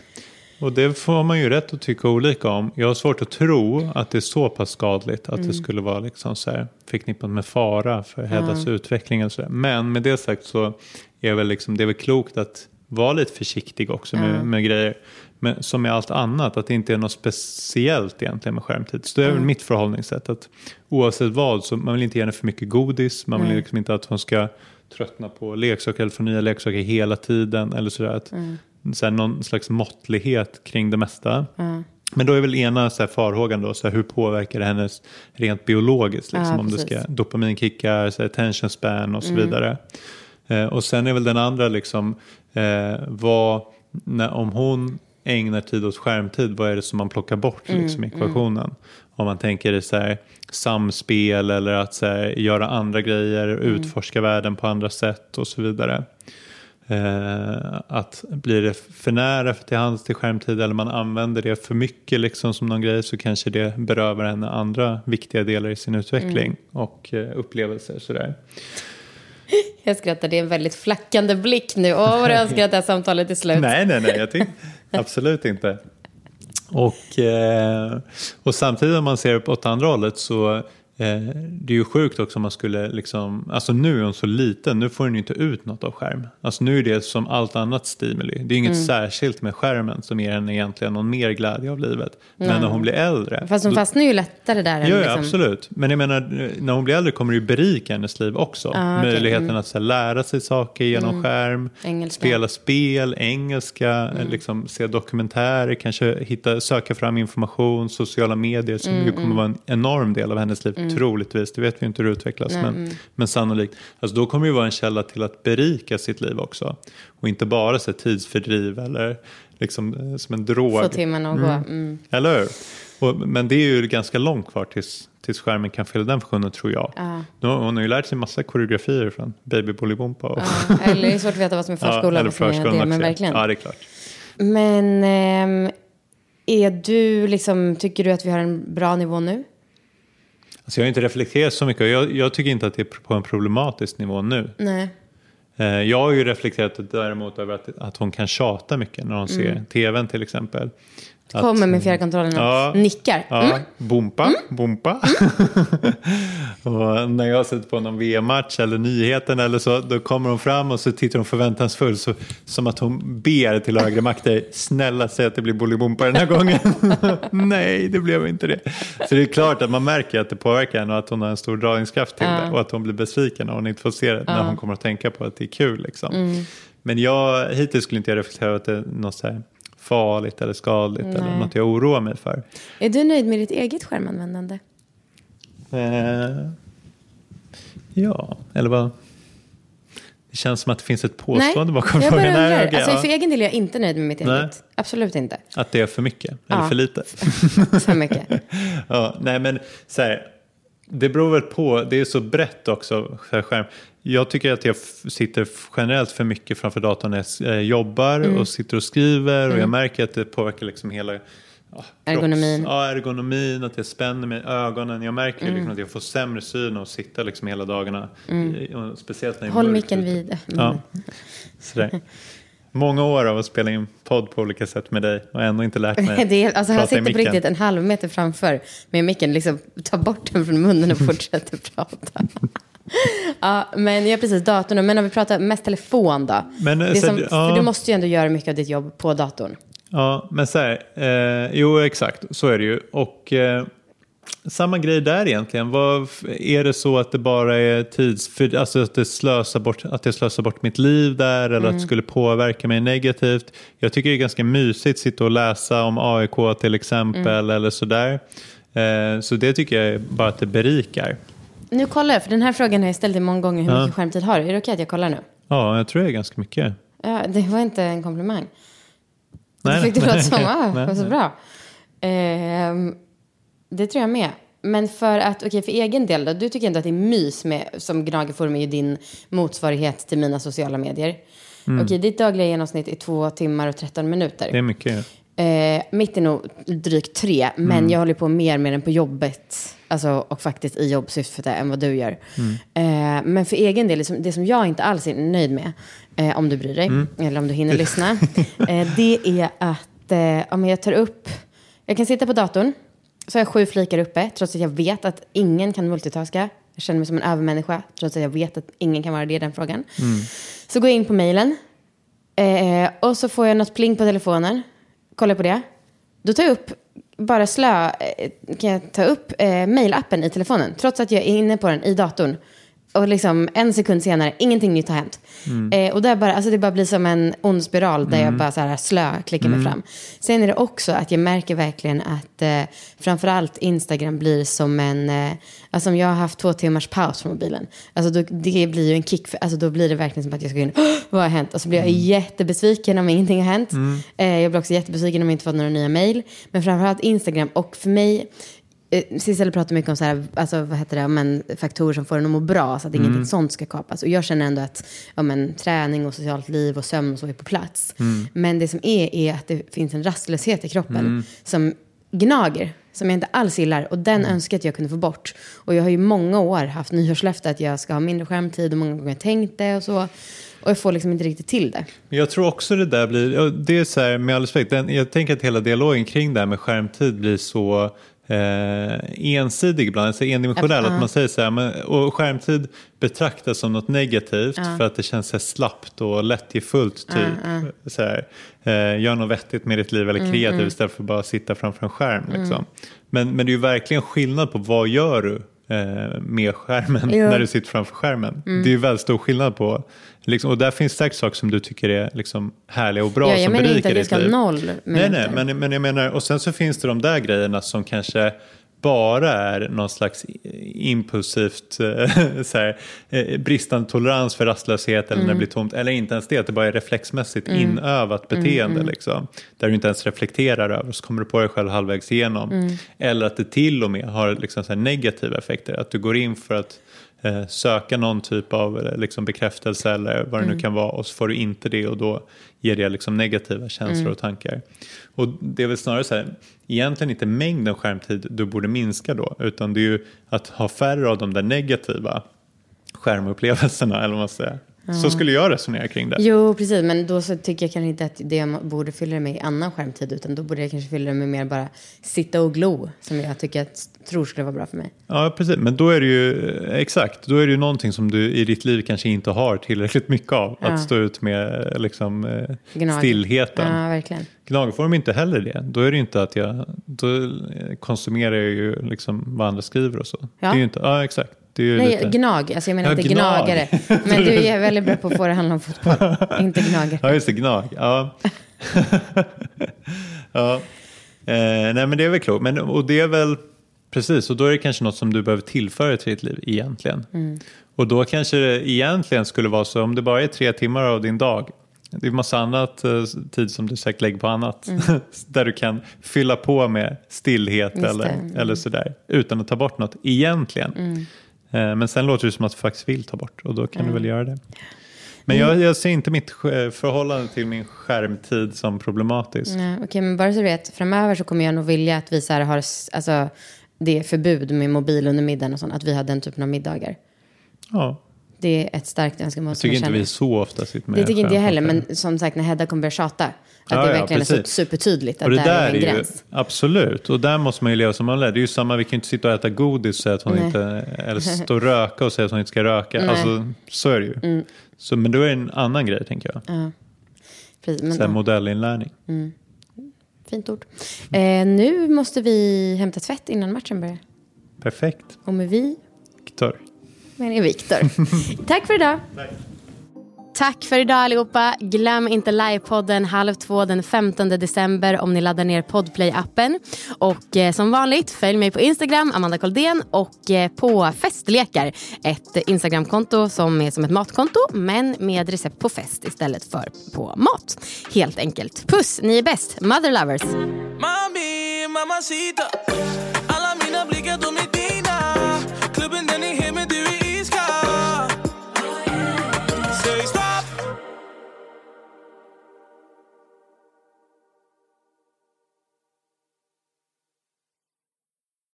Och det får man ju rätt att tycka olika om. Jag har svårt att tro att det är så pass skadligt att det skulle vara liksom så här förknippat med fara för Heddas utveckling. Och så där. Men med det sagt så är väl liksom, det är väl klokt att vara lite försiktig också med, med grejer. Men som med allt annat, att det inte är något speciellt egentligen med skärmtid. Så det är väl mitt förhållningssätt. Att oavsett vad så man vill inte ge henne för mycket godis. Man vill liksom inte att hon ska tröttna på leksaker eller få nya leksaker hela tiden. Eller sådär. Att, så här, någon slags måttlighet kring det mesta. Men då är väl ena så här, farhågan då, så här, hur påverkar det hennes rent biologiskt? Liksom, Ja, om det ska dopaminkickar, så här, attention span och så vidare. Eh, och sen är väl den andra liksom, eh, vad, när, om hon ägnar tid åt skärmtid, vad är det som man plockar bort liksom, i ekvationen? Om man tänker i så här, samspel eller att så här, göra andra grejer, utforska världen på andra sätt och så vidare. Eh, att blir det för nära till hands till skärmtid eller man använder det för mycket liksom som någon grej så kanske det berövar henne andra viktiga delar i sin utveckling och eh, upplevelser. Sådär. <laughs> Jag skrattar, det är en väldigt flackande blick nu. Åh, vad jag önskar att det här samtalet är slut. <laughs> Nej, nej, nej, jag tycker absolut inte. Och, eh, och samtidigt om man ser åt andra hållet så det är ju sjukt också om man skulle liksom, alltså nu är hon så liten, nu får hon ju inte ut något av skärm. Alltså nu är det som allt annat stimuli. Det är inget Mm. särskilt med skärmen som ger henne egentligen någon mer glädje av livet. Men när hon blir äldre. Fast hon fastnar ju lättare där. Ja, liksom... absolut. Men jag menar, när hon blir äldre kommer det ju berika hennes liv också. Ah, okej. Möjligheten att så här, lära sig saker genom skärm, Mm. Engelska. spela spel, engelska, Mm. liksom, se dokumentärer, kanske hitta, söka fram information, sociala medier som Mm, ju kommer vara en enorm del av hennes liv, troligtvis. Det vet vi inte hur det utvecklas, men, mm. men sannolikt. Alltså, då kommer det ju vara en källa till att berika sitt liv också. Och inte bara så tidsfördriv eller liksom, eh, som en drog. Få timmarna att gå. Mm. Eller hur? Och, men det är ju ganska långt kvar tills, tills skärmen kan fylla den funktionen tror jag. Nu, har- hon har ju lärt sig massa koreografier från Baby Bolibompa. Och, Ja, eller det är svårt att veta vad som är <laughs> förskola eller och vad som är förskolan det, men verkligen. Ja, det är klart. Men ehm, är du liksom, tycker du att vi har en bra nivå nu? Alltså, jag har inte reflekterat så mycket och jag, jag tycker inte att det är på en problematisk nivå nu. Nej. Eh, jag har ju reflekterat däremot över att, att hon kan tjata mycket när hon ser tvn till exempel. Att- Kommer med fjärrkontrollen och Ja. nickar. Ja, Mm. bompa, bompa. <laughs> och när jag sätter på någon VM-match eller nyheten eller så, då kommer hon fram och så tittar hon förväntansfull så, som att hon ber till högre makter, snälla säg att det blir Bolibompa den här gången. <laughs> Nej, det blev inte det. Så det är klart att man märker att det påverkar henne och att hon har en stor dragningskraft till det och att hon blir besviken när hon inte får se det, när hon kommer att tänka på att det är kul. Liksom. Men jag, hittills skulle inte jag reflektera över att det är något så här farligt eller skadligt eller något jag oroar mig för. Är du nöjd med ditt eget skärmanvändande? Eh, ja, eller vad? Det känns som att det finns ett påstående bakom jag bara frågan. Nej, undrar. okej, alltså, ja. För egen del är jag inte nöjd med mitt Nej. eget. Absolut inte. Att det är för mycket eller Ja. för lite. <laughs> För mycket. <laughs> ja, nej men så här, det beror väl på, det är så brett också, skärm. Jag tycker att jag sitter generellt för mycket framför datorn när jag eh, jobbar Mm. och sitter och skriver och jag märker att det påverkar liksom hela ja, kropps- Ergonomin. Ja, ergonomin, att jag spänner mig i ögonen. Jag märker liksom att jag får sämre syn och sitta liksom hela dagarna. I- och Speciellt när är Håll micken vid. Ja, sådär. <laughs> Många år av att spela in podd på olika sätt med dig och ändå inte lärt mig <laughs> Det är, alltså han prata i sitter på riktigt en halv meter framför med micken, liksom tar bort den från munnen och fortsätter <laughs> prata. <laughs> ja, men jag precis datorn. Men om vi pratar mest telefon då? Men, det så- som, ja. För du måste ju ändå göra mycket av ditt jobb på datorn. Ja, men så här, eh, jo exakt, så är det ju. Och eh, samma grej där egentligen. Vad, är det så att det bara är tids... För, alltså att det slösar bort, att jag slösar bort mitt liv där eller att det skulle påverka mig negativt. Jag tycker det är ganska mysigt att sitta och läsa om AIK till exempel eller sådär. Eh, så det tycker jag bara att det berikar. Nu kollar jag, för den här frågan har jag ställt dig många gånger. Hur Ja. mycket skärmtid har du? Är det okej att jag kollar nu? Ja, jag tror det är ganska mycket. Ja, det var inte en komplimang. Nej, det fick det nej, låta som, ah, nej, så nej. bra. Ehm, det tror jag med. Men för att, okej, för egen del då, du tycker ändå att det är mys med, som Gnagerforum är ju din motsvarighet till mina sociala medier. Okej, ditt dagliga genomsnitt är två timmar och 13 minuter. Mm. Det är mycket. Eh, mitt är nog drygt tre, men Mm. jag håller på mer med den på jobbet. Alltså, och faktiskt i jobbsyfte än vad du gör. Mm. Eh, men för egen del, liksom, det som jag inte alls är nöjd med, eh, om du bryr dig, Mm. eller om du hinner lyssna, <laughs> eh, det är att eh, om jag tar upp, jag kan sitta på datorn, så har jag sju flikar uppe, trots att jag vet att ingen kan multitaska. Jag känner mig som en övermänniska, trots att jag vet att ingen kan vara det i den frågan. Så går jag in på mejlen, Eh, och så får jag något pling på telefonen. Kollar på det. Då tar jag upp, bara slö, eh, kan jag ta upp eh, mailappen i telefonen. Trots att jag är inne på den i datorn. Och liksom en sekund senare, ingenting nytt har hänt. Eh, och där bara, alltså det bara blir som en ond spiral där jag bara så här slö klickar mig fram. Sen är det också att jag märker verkligen att eh, framförallt Instagram blir som en, eh, alltså om jag har haft två timmars paus från mobilen, alltså då, det blir ju en kick, för, alltså då blir det verkligen som att jag ska gå in, "Åh, vad har hänt? Och så blir jag jättebesviken om ingenting har hänt. Eh, jag blir också jättebesviken om jag inte fått några nya mejl. Men framförallt Instagram, och för mig, Sissela pratar mycket om så här, alltså, vad heter det, men, faktorer som får en att må bra, så att ingenting sånt ska kapas. Och jag känner ändå att ja, men, träning och socialt liv och sömn och så är på plats. Men det som är, är att det finns en rastlöshet i kroppen som gnager, som jag inte alls gillar. Och den önskar jag att jag kunde få bort. Och jag har ju många år haft nyårslöfte att jag ska ha mindre skärmtid och många gånger tänkt det och så. Och jag får liksom inte riktigt till det. Jag tror också det där blir, det är så här med all respekt, jag tänker att hela dialogen kring det här med skärmtid blir så eh, ensidig ibland, alltså endimensionell. Att man säger så här, men, och skärmtid betraktas som något negativt för att det känns så här slappt och lättjefullt. Typ. Så här, eh, gör något vettigt med ditt liv eller kreativt istället för att bara sitta framför en skärm. Liksom. Men, men det är ju verkligen skillnad på vad gör du med skärmen Jo. när du sitter framför skärmen. Det är ju väldigt stor skillnad på, liksom, och där finns säkert saker som du tycker är liksom, härliga och bra Ja, jag som menar berikar inte att jag ditt ska ha liv. noll Nej, minuter. nej, men, men jag menar, och sen så finns det de där grejerna som kanske bara är någon slags impulsivt eh, <laughs> så här, eh, bristande tolerans för rastlöshet eller Mm. när det blir tomt. Eller inte ens det, att det bara är reflexmässigt inövat Mm, beteende. Liksom, där du inte ens reflekterar över så kommer du på dig själv halvvägs igenom. Mm. Eller att det till och med har liksom så här negativa effekter. Att du går in för att eh, söka någon typ av eh, liksom, bekräftelse eller vad det Mm. nu kan vara och så får du inte det och då ger det liksom negativa känslor Mm. och tankar. Och det är väl snarare så här, egentligen inte mängden skärmtid du borde minska då, utan det är ju att ha färre av de där negativa skärmupplevelserna, eller vad man säger. Så skulle jag resonera kring det. Jo, precis. Men då så tycker jag kanske inte att det jag borde fylla det med är annan skärmtid. Utan då borde jag kanske fylla det med mer bara sitta och glo. Som jag tycker att, tror skulle vara bra för mig. Ja, precis. Men då är det ju, exakt, då är det ju någonting som du i ditt liv kanske inte har tillräckligt mycket av. Ja. Att stå ut med liksom, eh, Gnag. stillheten. Ja, verkligen. Gnag får de inte heller det. Då är det inte att jag, då konsumerar jag ju liksom vad andra skriver och så. Det är ju inte, ja exakt. Det är Nej, lite... gnag. Alltså jag menar Ja, inte gnag. gnagare. Men du är väldigt bra på att få det att handla om fotboll. <laughs> inte gnagare. Ja, just det, gnag. Ja. <laughs> ja. Eh, nej, men det är väl klokt. Men, och det är väl, precis, och då är det kanske något som du behöver tillföra till ditt liv egentligen. Och då kanske det egentligen skulle vara så, om det bara är tre timmar av din dag, det är massa annat eh, tid som du säkert lägger på annat. <laughs> där du kan fylla på med stillhet Just eller. Mm. eller sådär. Utan att ta bort något egentligen. Eh, men sen låter det som att du faktiskt vill ta bort och då kan du väl göra det. Men jag, jag ser inte mitt sk- förhållande till min skärmtid som problematiskt. Nej, Okej, men bara så du vet. Framöver så kommer jag nog vilja att vi så har, alltså, det är förbud med mobil under middagen och sånt. Att vi har den typen av middagar. Ja, Det är ett starkt önskemål jag tycker inte vi så ofta sitter med Det tycker inte jag heller, men som sagt när Hedda kommer börja tjata. Att Ja, det ja, verkligen är så supertydligt att Och det där, där är en är ju, gräns. absolut, och där måste man ju leva som man lär. Det är ju samma, vi kan ju inte sitta och äta godis och säga att hon Nej. inte, eller <laughs> stå och röka och säga att hon inte ska röka. Nej. Mm. Alltså, så är det ju. Så, men då är det en annan grej tänker jag. Precis, men, Så här, ja, modellinlärning. fint ord. Eh, nu måste vi hämta tvätt innan matchen börjar. Perfekt. Och med vi Viktor. Jag Viktor. <laughs> Tack för idag. Tack för idag allihopa. Glöm inte livepodden halv två den 15 december om ni laddar ner Podplay-appen. Och eh, som vanligt, följ mig på Instagram, Amanda Koldén och eh, på Festlekar. Ett Instagramkonto som är som ett matkonto men med recept på fest istället för på mat. Helt enkelt. Puss, ni är bäst. Mother lovers. Mami, mamacita.